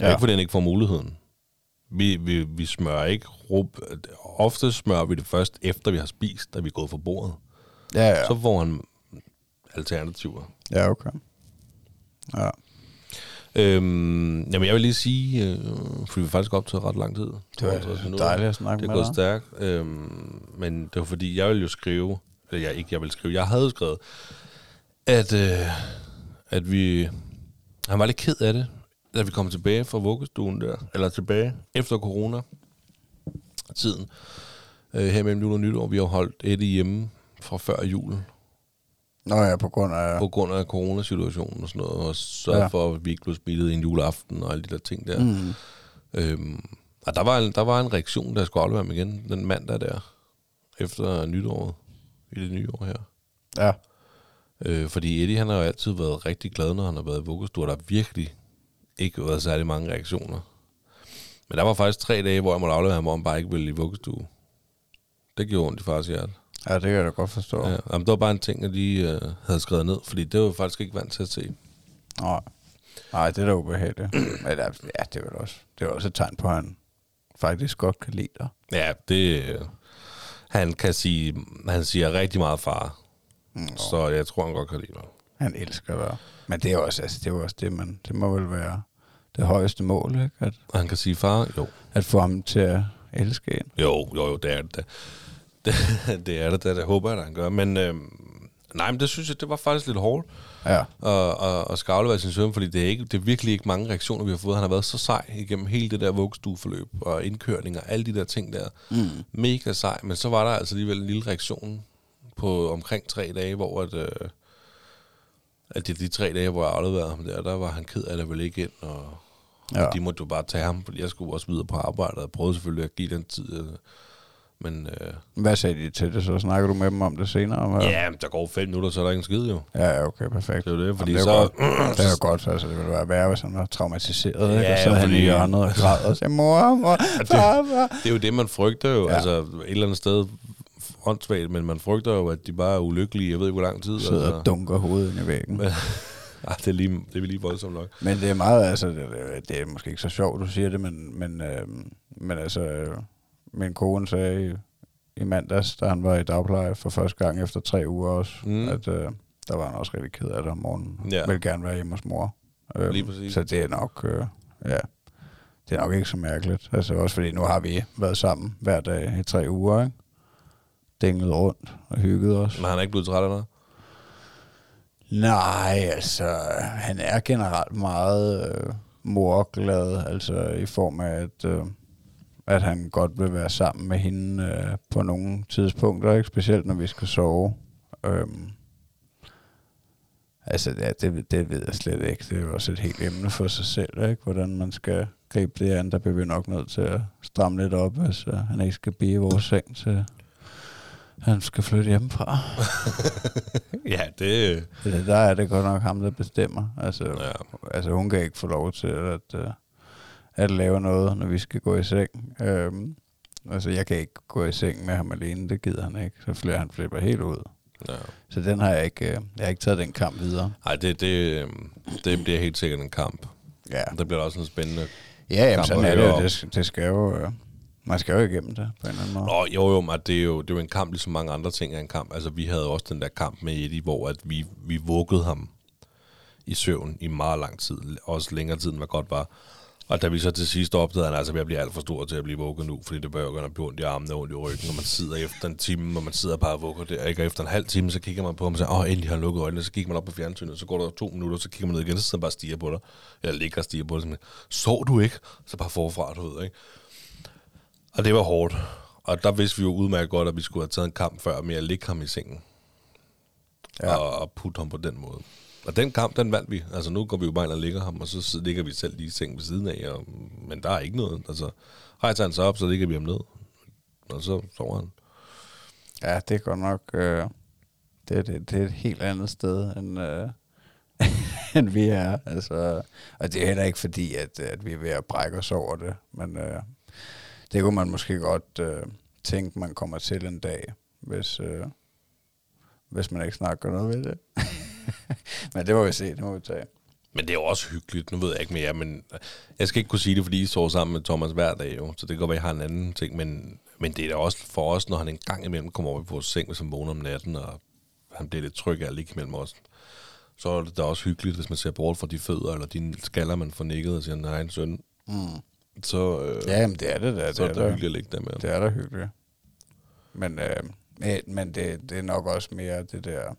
Ja. Ikke fordi han ikke får muligheden. Vi, vi, vi smører ikke rub. Ofte smører vi det først efter vi har spist, da vi er gået fra bordet. Ja, ja. Så får han alternativer. ja, okay. Ja. Øhm, jamen jeg vil lige sige, øh, for vi faktisk optaget ret lang tid. Det var 52 minutter. dejligt at snakke Det er med gået dig. stærkt. Øhm, men det var fordi, jeg ville jo skrive, eller jeg ikke, jeg ville skrive, jeg havde skrevet, at, øh, at vi, han var lidt ked af det, da vi kom tilbage fra vuggestuen der, eller tilbage efter corona tiden, øh, her mellem jul og nytår. Vi har holdt Eddie hjemme fra før jul, Nå ja, på grund af... på grund af coronasituationen og sådan noget, og sørget ja. For, at vi ikke blev smittet en juleaften og alle de der ting der. Mm. Øhm, og der var, en, der var en reaktion, der skulle aflevere ham igen den mandag der, efter nytåret, i det nye år her. Ja. Øh, fordi Eddie, han har jo altid været rigtig glad, når han har været i vuggestue, der har virkelig ikke været særlig mange reaktioner. Men der var faktisk tre dage, hvor jeg måtte aflevere ham, hvor han bare ikke ville i vuggestue. Det gjorde ondt i fars hjerte. ja, det kan jeg da godt forstå. Ja, Ja. jamen, det var bare en ting, at de øh, havde skrevet ned, fordi det var jeg faktisk ikke vant til at se. Nej. Nej, det er da ubehageligt. Men ja, ja, det er også, det er også et tegn på, at han faktisk godt kan lide dig. Ja, det... Øh, han kan sige... Han siger rigtig meget far. Mm. Så jeg tror, han godt kan lide mig. Han elsker dig. Men det er også, altså, det er også det, man, det må vel være det højeste mål, ikke? At, Og han kan sige far? Jo. at få ham til at elske en. Jo, jo, jo, det er det. da. Det, det er det, det, det håber jeg, at han gør. Men øhm, nej, men det synes jeg, det var faktisk lidt hårdt Ja. at, at, at skal aflevere sin søn, fordi det er, ikke, det er virkelig ikke mange reaktioner, vi har fået. Han har været så sej igennem hele det der vuggestueforløb og indkørning og alle de der ting der. Mm. Mega sej, men så var der altså alligevel en lille reaktion på omkring tre dage, hvor at, øh, at det de tre dage, hvor jeg afleverede ham der, der var han ked af det vel ikke ind, og Ja. ja. de måtte jo bare tage ham, fordi jeg skulle også videre på arbejde, og jeg prøvede selvfølgelig at give den tid. øh, Men øh, Hvad sagde de til det? Så snakker du med dem om det senere? Eller? ja, der går fem minutter, så er der ingen skid jo. Ja, okay, perfekt. Det er jo det, fordi Jamen, så... det er jo godt. Det er jo godt, altså det ville være værre, hvis han var traumatiseret, ikke? Ja, og så havde han i fordi- hjørnet og græd og sagde, mor, mor, far, far. Det er jo det, man frygter jo. Ja. Altså et eller andet sted åndssvagt, men man frygter jo, at de bare er ulykkelige. Jeg ved ikke, hvor lang tid. Sidder altså. og dunker hovedet ind i væggen. Men- Ej, det er, lige, det er lige voldsomt nok. Men det er meget, altså, det, det er måske ikke så sjovt, du siger det, men, men, øh, men altså, øh, min kone sagde i, i mandags, da han var i dagpleje for første gang efter tre uger også, Mm. at, øh, der var han også rigtig ked af det om morgenen. Ja. Vil gerne være hjemme hos mor. Øhm, Lige præcis. Så det er nok, øh, ja, det er nok ikke så mærkeligt. Altså også fordi nu har vi været sammen hver dag i tre uger, ikke? Dinglet rundt og hygget os. Men han er ikke blevet træt af dig? Nej, altså, han er generelt meget øh, morglad, altså i form af, at, øh, at han godt vil være sammen med hende øh, på nogle tidspunkter, ikke? specielt når vi skal sove. Øhm, altså, ja, det, det ved jeg slet ikke. Det er jo også et helt emne for sig selv, ikke? hvordan man skal gribe det an. Der bliver vi nok nødt til at stramme lidt op, øh, han ikke skal blive i vores seng til han skal flytte hjemmefra. ja, det... Det, der er det godt nok ham, der bestemmer. Altså, Ja. altså hun kan ikke få lov til at, uh, at lave noget, når vi skal gå i seng. Um, altså, jeg kan ikke gå i seng med ham alene, det gider han ikke. Så flytter han flipper helt ud. Ja. Så den har jeg ikke, uh, jeg har ikke taget den kamp videre. Ej, det, det, øhm, det bliver helt sikkert en kamp. Ja, Der bliver også en spændende... ja jamen, sådan er det. Det, det skal jo... Man skal jo igennem det på en eller anden måde. Nå, jo, jo, men det er jo, det er jo en kamp, ligesom mange andre ting er en kamp. Altså, vi havde også den der kamp med Eddie, hvor at vi, vi vuggede ham i søvn i meget lang tid. Også længere tid, end hvad godt var. Og da vi så til sidst opdagede, at altså jeg bliver alt for stor til at blive vugget nu, fordi det bør at blive ondt i armene og ondt i ryggen, og man sidder efter en time, og man sidder bare og vugger der, ikke? og efter en halv time, så kigger man på ham og siger, åh, endelig har han lukket øjnene, så kigger man op på fjernsynet, så går der to minutter, så kigger man ned igen, så sidder han bare og stiger på dig, eller ligger og stiger på dig, så sov du ikke? Så bare forfra, du ved, ikke? Og det var hårdt. Og der vidste vi jo udmærket godt, at vi skulle have taget en kamp før med at ligge ham i sengen. Ja. Og, og putte ham på den måde. Og den kamp, den vandt vi. Altså nu går vi jo bare ind og ligger ham, og så ligger vi selv lige i sengen ved siden af. Og, men der er ikke noget. Altså, rejser han sig op, så ligger vi ham ned. Og så sover han. Ja, det er godt nok... Øh, det, det, det er et helt andet sted, end, øh, end vi er. Altså, og det er heller ikke fordi, at, at vi er ved at brække os over det. Men øh, det kunne man måske godt øh, tænke, man kommer til en dag, hvis, øh, hvis man ikke snart gør noget ved det. men det må vi se, det må vi tage. Men det er jo også hyggeligt. Nu ved jeg ikke mere, men jeg skal ikke kunne sige det, fordi I sover sammen med Thomas hver dag jo. Så det kan godt være, at I har en anden ting. Men, men det er da også for os, når han en gang imellem kommer over på vores seng, hvis han vågner om natten, og han bliver lidt tryg af ligge imellem os. Så er det da også hyggeligt, hvis man ser bort fra de fødder, eller de skaller, man får nikket og siger, nej, en søn. Mm. Så, øh, Ja, men det er det da. så er det da da- hyggeligt at ligge der med. Det er da hyggeligt. Men, øh, men- det, det er nok også mere det der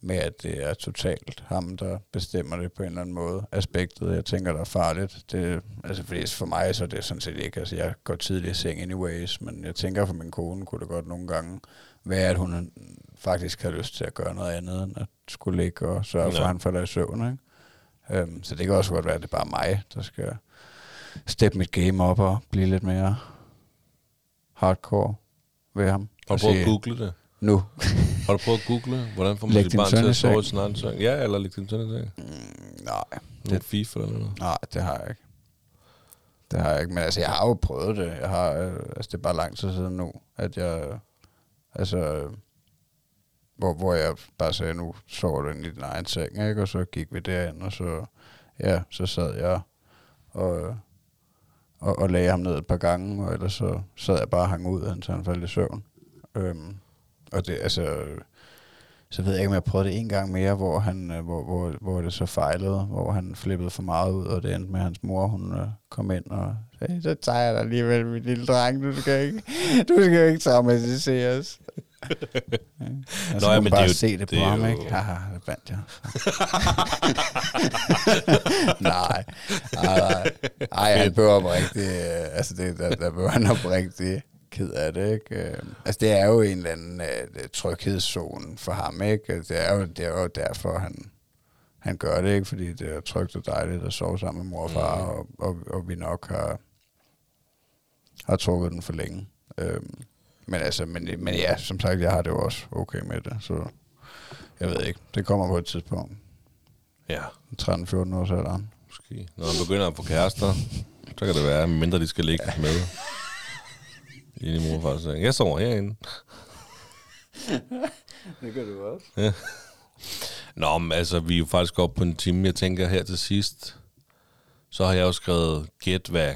med, at det er totalt ham, der bestemmer det på en eller anden måde. Aspektet, jeg tænker, der er farligt. Det, altså, fordi for mig så er det sådan set ikke. Altså, jeg går tidligt i seng anyways, men jeg tænker for min kone kunne det godt nogle gange være, at hun faktisk har lyst til at gøre noget andet, end at skulle ligge og sørge for, Ja. at han falder i søvn. Ikke? Um, så det kan også godt være, at det er bare mig, der skal steppe mit game op og blive lidt mere hardcore ved ham. Har du prøvet at google det? Nu. Har du prøvet at google, hvordan får man sit barn til at sove i sin egen seng? Ja, eller læg din søn i seng. Mm, nej, Det FIFA eller noget. nej, det har jeg ikke. Det har jeg ikke, men altså, jeg har jo prøvet det. Jeg har, øh, altså, det er bare lang tid siden nu, at jeg, øh, altså, øh, hvor, hvor jeg bare sagde, nu sover du i din egen seng, ikke? Og så gik vi derind, og så, ja, så sad jeg og, og, og lagde ham ned et par gange, og ellers så sad jeg bare og hang ud, indtil han faldt i søvn. Øhm, og det, altså, så ved jeg ikke, om jeg prøvede det en gang mere, hvor, han, øh, hvor, hvor, hvor det så fejlede, hvor han flippede for meget ud, og det endte med, at hans mor hun, øh, kom ind og sagde, så tager jeg dig alligevel, min lille dreng, du skal ikke, du skal ikke traumatiseres. Og så Nå, ja, men bare det er jo- se det det på ham, jo- ikke? Haha, det vandt jeg. nej, nej, nej. Ej, han blev oprigtig, øh, altså det, der, der blev han oprigtig ked af det, ikke? Øh, Altså det er jo en eller anden uh, tryghedszone for ham, ikke? Altså, Det er jo, det er jo derfor, han, han gør det, ikke? Fordi det er trygt og dejligt at sove sammen med mor og far, Mhm. og, og, og vi nok har, har trukket den for længe. Øhm, men altså, men, men ja, som sagt, jeg har det jo også okay med det, så jeg ved ikke. Det kommer på et tidspunkt. Ja, 13-14 års alderen. måske. Når han begynder at få kærester, så kan det være, mindre de skal ligge med. I din mor og fars seng. Jeg sover herinde. Det gør du også. Nå, men altså, vi er jo faktisk oppe på en time. Jeg tænker her til sidst, så har jeg jo skrevet gæt, hvad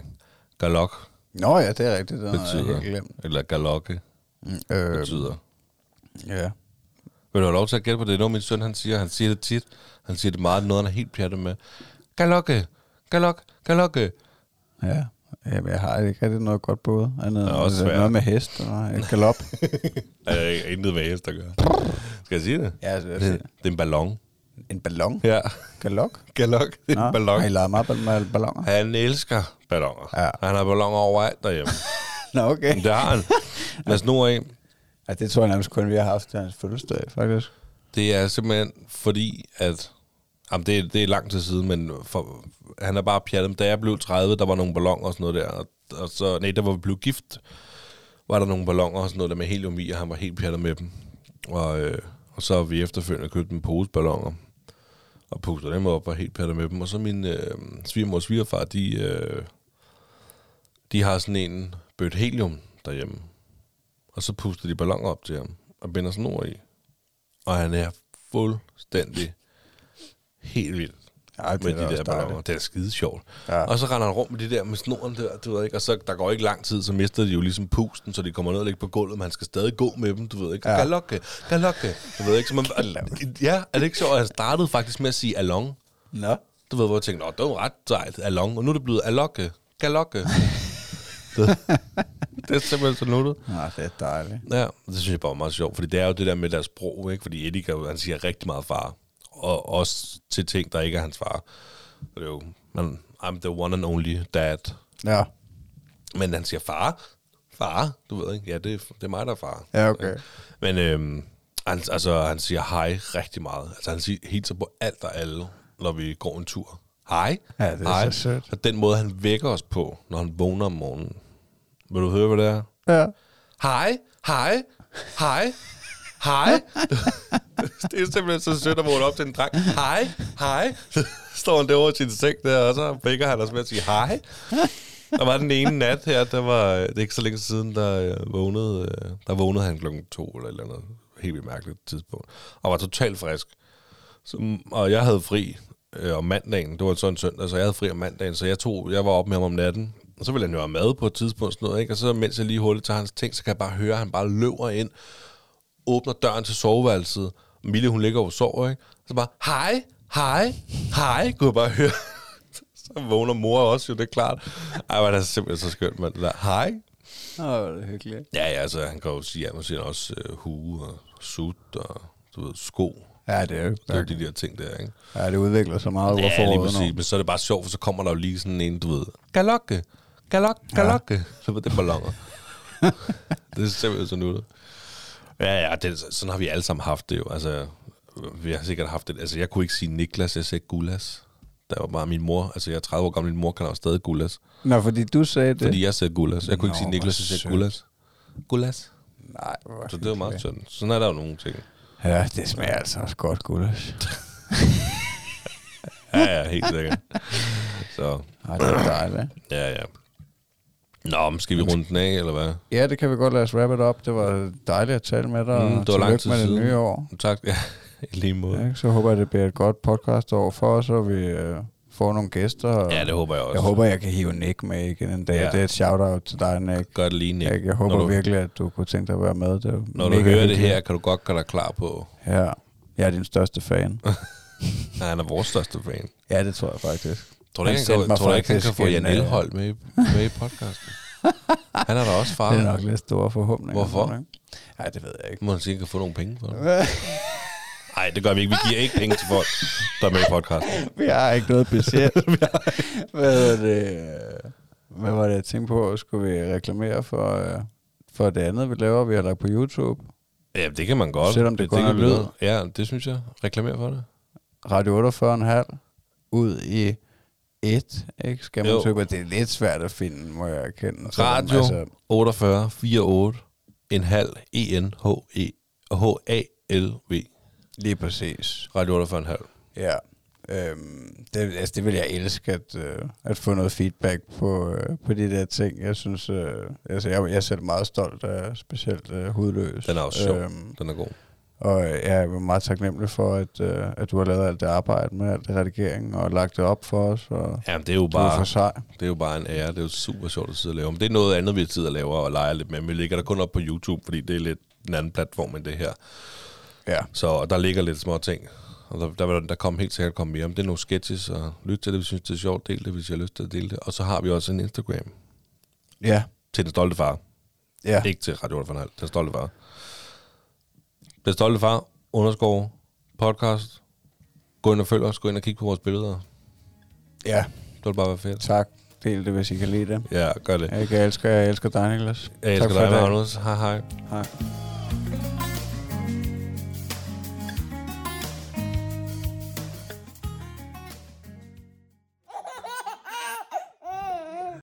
galok Nå ja, det er rigtigt. Det har jeg betyder. helt glemt. Eller galokke Mm, øh, betyder. ja. Vil du have lov til at gætte på det? Det er noget, min søn han siger. Han siger det tit. Han siger det meget. Noget, han er helt pjattet med. Galokke, galok, galokke. Ja. Jamen, jeg har ikke rigtig noget godt bud. Andet, er også svært. noget med hest og en galop. Jeg intet med hest at gøre. Skal jeg sige det? ja, altså, Det, det er en ballon. En ballon. Ja. Galok. Galok, det er en ballon. Har I lavet meget med balloner? Han elsker balloner. Ja. Han har balloner overalt derhjemme. Nå, okay. det har han. Lad os nu af. Ja, det tror jeg nærmest kun, vi har haft til hans fødselsdag, faktisk. Det er simpelthen fordi, at... Jamen, det, er, det er lang tid siden, men for, han er bare pjattet. Da jeg blev 30, der var nogle balloner og sådan noget der. Og, og så, nej, da var vi blev gift, var der nogle balloner og sådan noget der med helium i, og han var helt pjattet med dem. Og, øh, og så har vi efterfølgende købt en pose balloner og puster dem op og helt pjattet med dem. Og så min øh, svigermor og svigerfar, de, øh, de har sådan en bødt helium derhjemme. Og så puster de balloner op til ham og binder snor i. Og han er fuldstændig helt vild Ja, det med de der balloner. Det er skide sjovt. Ja. Og så render han rundt med de der med snoren der, du ved ikke, og så der går ikke lang tid, så mister de jo ligesom pusten, så de kommer ned og ligger på gulvet, men han skal stadig gå med dem, du ved ikke. Ja. Galokke, galokke, du ved ikke. Så man, ja, er det ikke sjovt, at han startede faktisk med at sige along. Nå. Du ved, hvor jeg tænkte, Nå, det var ret sejt, along, og nu er det blevet alokke, galokke. det, det er simpelthen så nuttet. Ja, det er dejligt. Ja, det synes jeg bare er meget sjovt, fordi det er jo det der med deres sprog, ikke? Fordi Eddie, han siger rigtig meget far, og også til ting, der ikke er hans far. Det er jo, man, I'm the one and only dad. Ja. Men han siger far, far, du ved ikke, ja, det, det er mig, der er far. Ja, okay. Men øhm, han, altså, han siger hej rigtig meget. Altså, han siger, hilser på alt og alle, når vi går en tur. Hej, Ja, det er hej. så sødt. Og den måde, han vækker os på, når han vågner om morgenen. Vil du høre, hvad det er? Ja. hej, hej, hej, hej. det er simpelthen så sødt at vågne op til en dreng. Hej, hej. Så står han derovre i sin seng der, og så vækker han os med at sige hej. Der var den ene nat her, der var, det er ikke så længe siden, der øh, vågnede, øh, der vågnede han klokken to eller et eller andet helt vildt mærkeligt tidspunkt, og var totalt frisk. Så, og jeg havde fri øh, om mandagen, det var sådan en søndag, så jeg havde fri om mandagen, så jeg, tog, jeg var op med ham om natten, og så ville han jo have mad på et tidspunkt, sådan noget, ikke? og så mens jeg lige hurtigt tager hans ting, så kan jeg bare høre, at han bare løber ind, åbner døren til soveværelset, Mille, hun ligger og sover, ikke? Så bare, hej, hej, hej, kunne jeg bare høre. så vågner mor også, jo, det er klart. Ej, var det er simpelthen så skønt, mand. Der, Hej. Åh, oh, det er hyggeligt. Ja, ja, altså, han kan jo sige, ja, nu siger også uh, hue og sut og, du ved, sko. Ja, det er jo Det er de der ting der, ikke? Ja, det udvikler sig meget over Ja, foråret nu. Men så er det bare sjovt, for så kommer der jo lige sådan en, du ved, galokke, galok, galokke. Ja. Så var det ballonger. det er simpelthen så nuttet. Ja, ja, det, sådan har vi alle sammen haft det jo. Altså, vi har sikkert haft det. Altså, jeg kunne ikke sige Niklas, jeg sagde Gulas. Der var bare min mor. Altså, jeg er 30 år gammel, min mor kan også stadig Gulas. Nå, fordi du sagde det. Fordi jeg sagde Gulas. Jeg kunne ikke Nå, sige Niklas, jeg sagde sødt. Gulas. Gulas. Nej, hvor Så det var meget synd. Sådan er der jo nogle ting. Ja, det smager altså også godt, gulas. Ja, ja, helt sikkert. Så, Ej, det er dejligt. ja, ja. Nå, men skal vi runde den af, eller hvad? Ja, det kan vi godt lade os wrap it up. Det var dejligt at tale med dig. Mm, det var lang tid med det siden. nye år. Tak. Ja, i lige måde. Ja, så håber jeg, det bliver et godt podcast over for os, og vi øh, får nogle gæster. Ja, det håber jeg også. Jeg håber, jeg kan hive Nick med igen en dag. Ja. Det er et shout-out til dig, Nick. Gør det lige, Nick. Jeg, jeg håber når du, virkelig, at du kunne tænke dig at være med. Det Når du hører det her, kan du godt gøre dig klar på, Ja, jeg er din største fan. at han er vores største fan. ja, det tror jeg faktisk. Tror du ikke, han kan, tror ikke, han kan få Jan en, øh, Elhold med, i- med i podcasten? Han er da også far. Det er nok lidt store forhåbninger. Hvorfor? Nej, det ved jeg ikke. Må han sige, at han kan få nogle penge for det? Nej, det gør vi ikke. Vi giver ikke penge til folk, der er med i podcasten. Vi har ikke noget budget. Hvad, er det, hvad var det, jeg tænkte på? Skulle vi reklamere for, øh, for det andet, vi laver, vi har lagt på YouTube? Ja, det kan man godt. Selvom det kun er kan lyd. Ja, det synes jeg. Reklamer for det. Radio 48,5 ud i et, ikke? Skal man Jo. søge på? Det er lidt svært at finde, må jeg erkende. Selvom, Radio Altså, 48 48 en halv E N H E H A L V. lige præcis. Radio 48 en halv. Ja. Øhm, det, altså, det vil jeg elske, at, øh, at få noget feedback på, øh, på de der ting. Jeg synes, øh, altså, jeg, jeg er selv meget stolt af specielt øh, hudløs. Den er også sjov. Øhm, Den er god. Og øh, jeg er meget taknemmelig for, at, øh, at du har lavet alt det arbejde med alt det redigering og lagt det op for os. Og Ja, det er jo du er for bare, sej. det er jo bare en ære. Det er jo super sjovt at sidde og lave. Men det er noget andet, vi sidder og laver og leger lidt med. Men vi lægger der kun op på YouTube, fordi det er lidt en anden platform end det her. Ja. Så der ligger lidt små ting. Og der, der, vil- der kommer helt sikkert komme mere. Om det er nogle sketches, og lyt til det, hvis synes, det er sjovt. Del det, hvis I har lyst til at dele det. Og så har vi også en Instagram Ja. til Den Stolte Far. Ja. Ikke til Radio Underfornal. Den Stolte Far. Den Stolte Far, underscore, podcast. Gå ind og følg os. Gå ind og kig på vores billeder. Ja. Det vil bare være fedt. Tak. Del det, hvis I kan lide det. Ja, gør det. Jeg elsker, jeg elsker dig, Niklas. Jeg elsker dig. Magnus. Hej hej. Hej.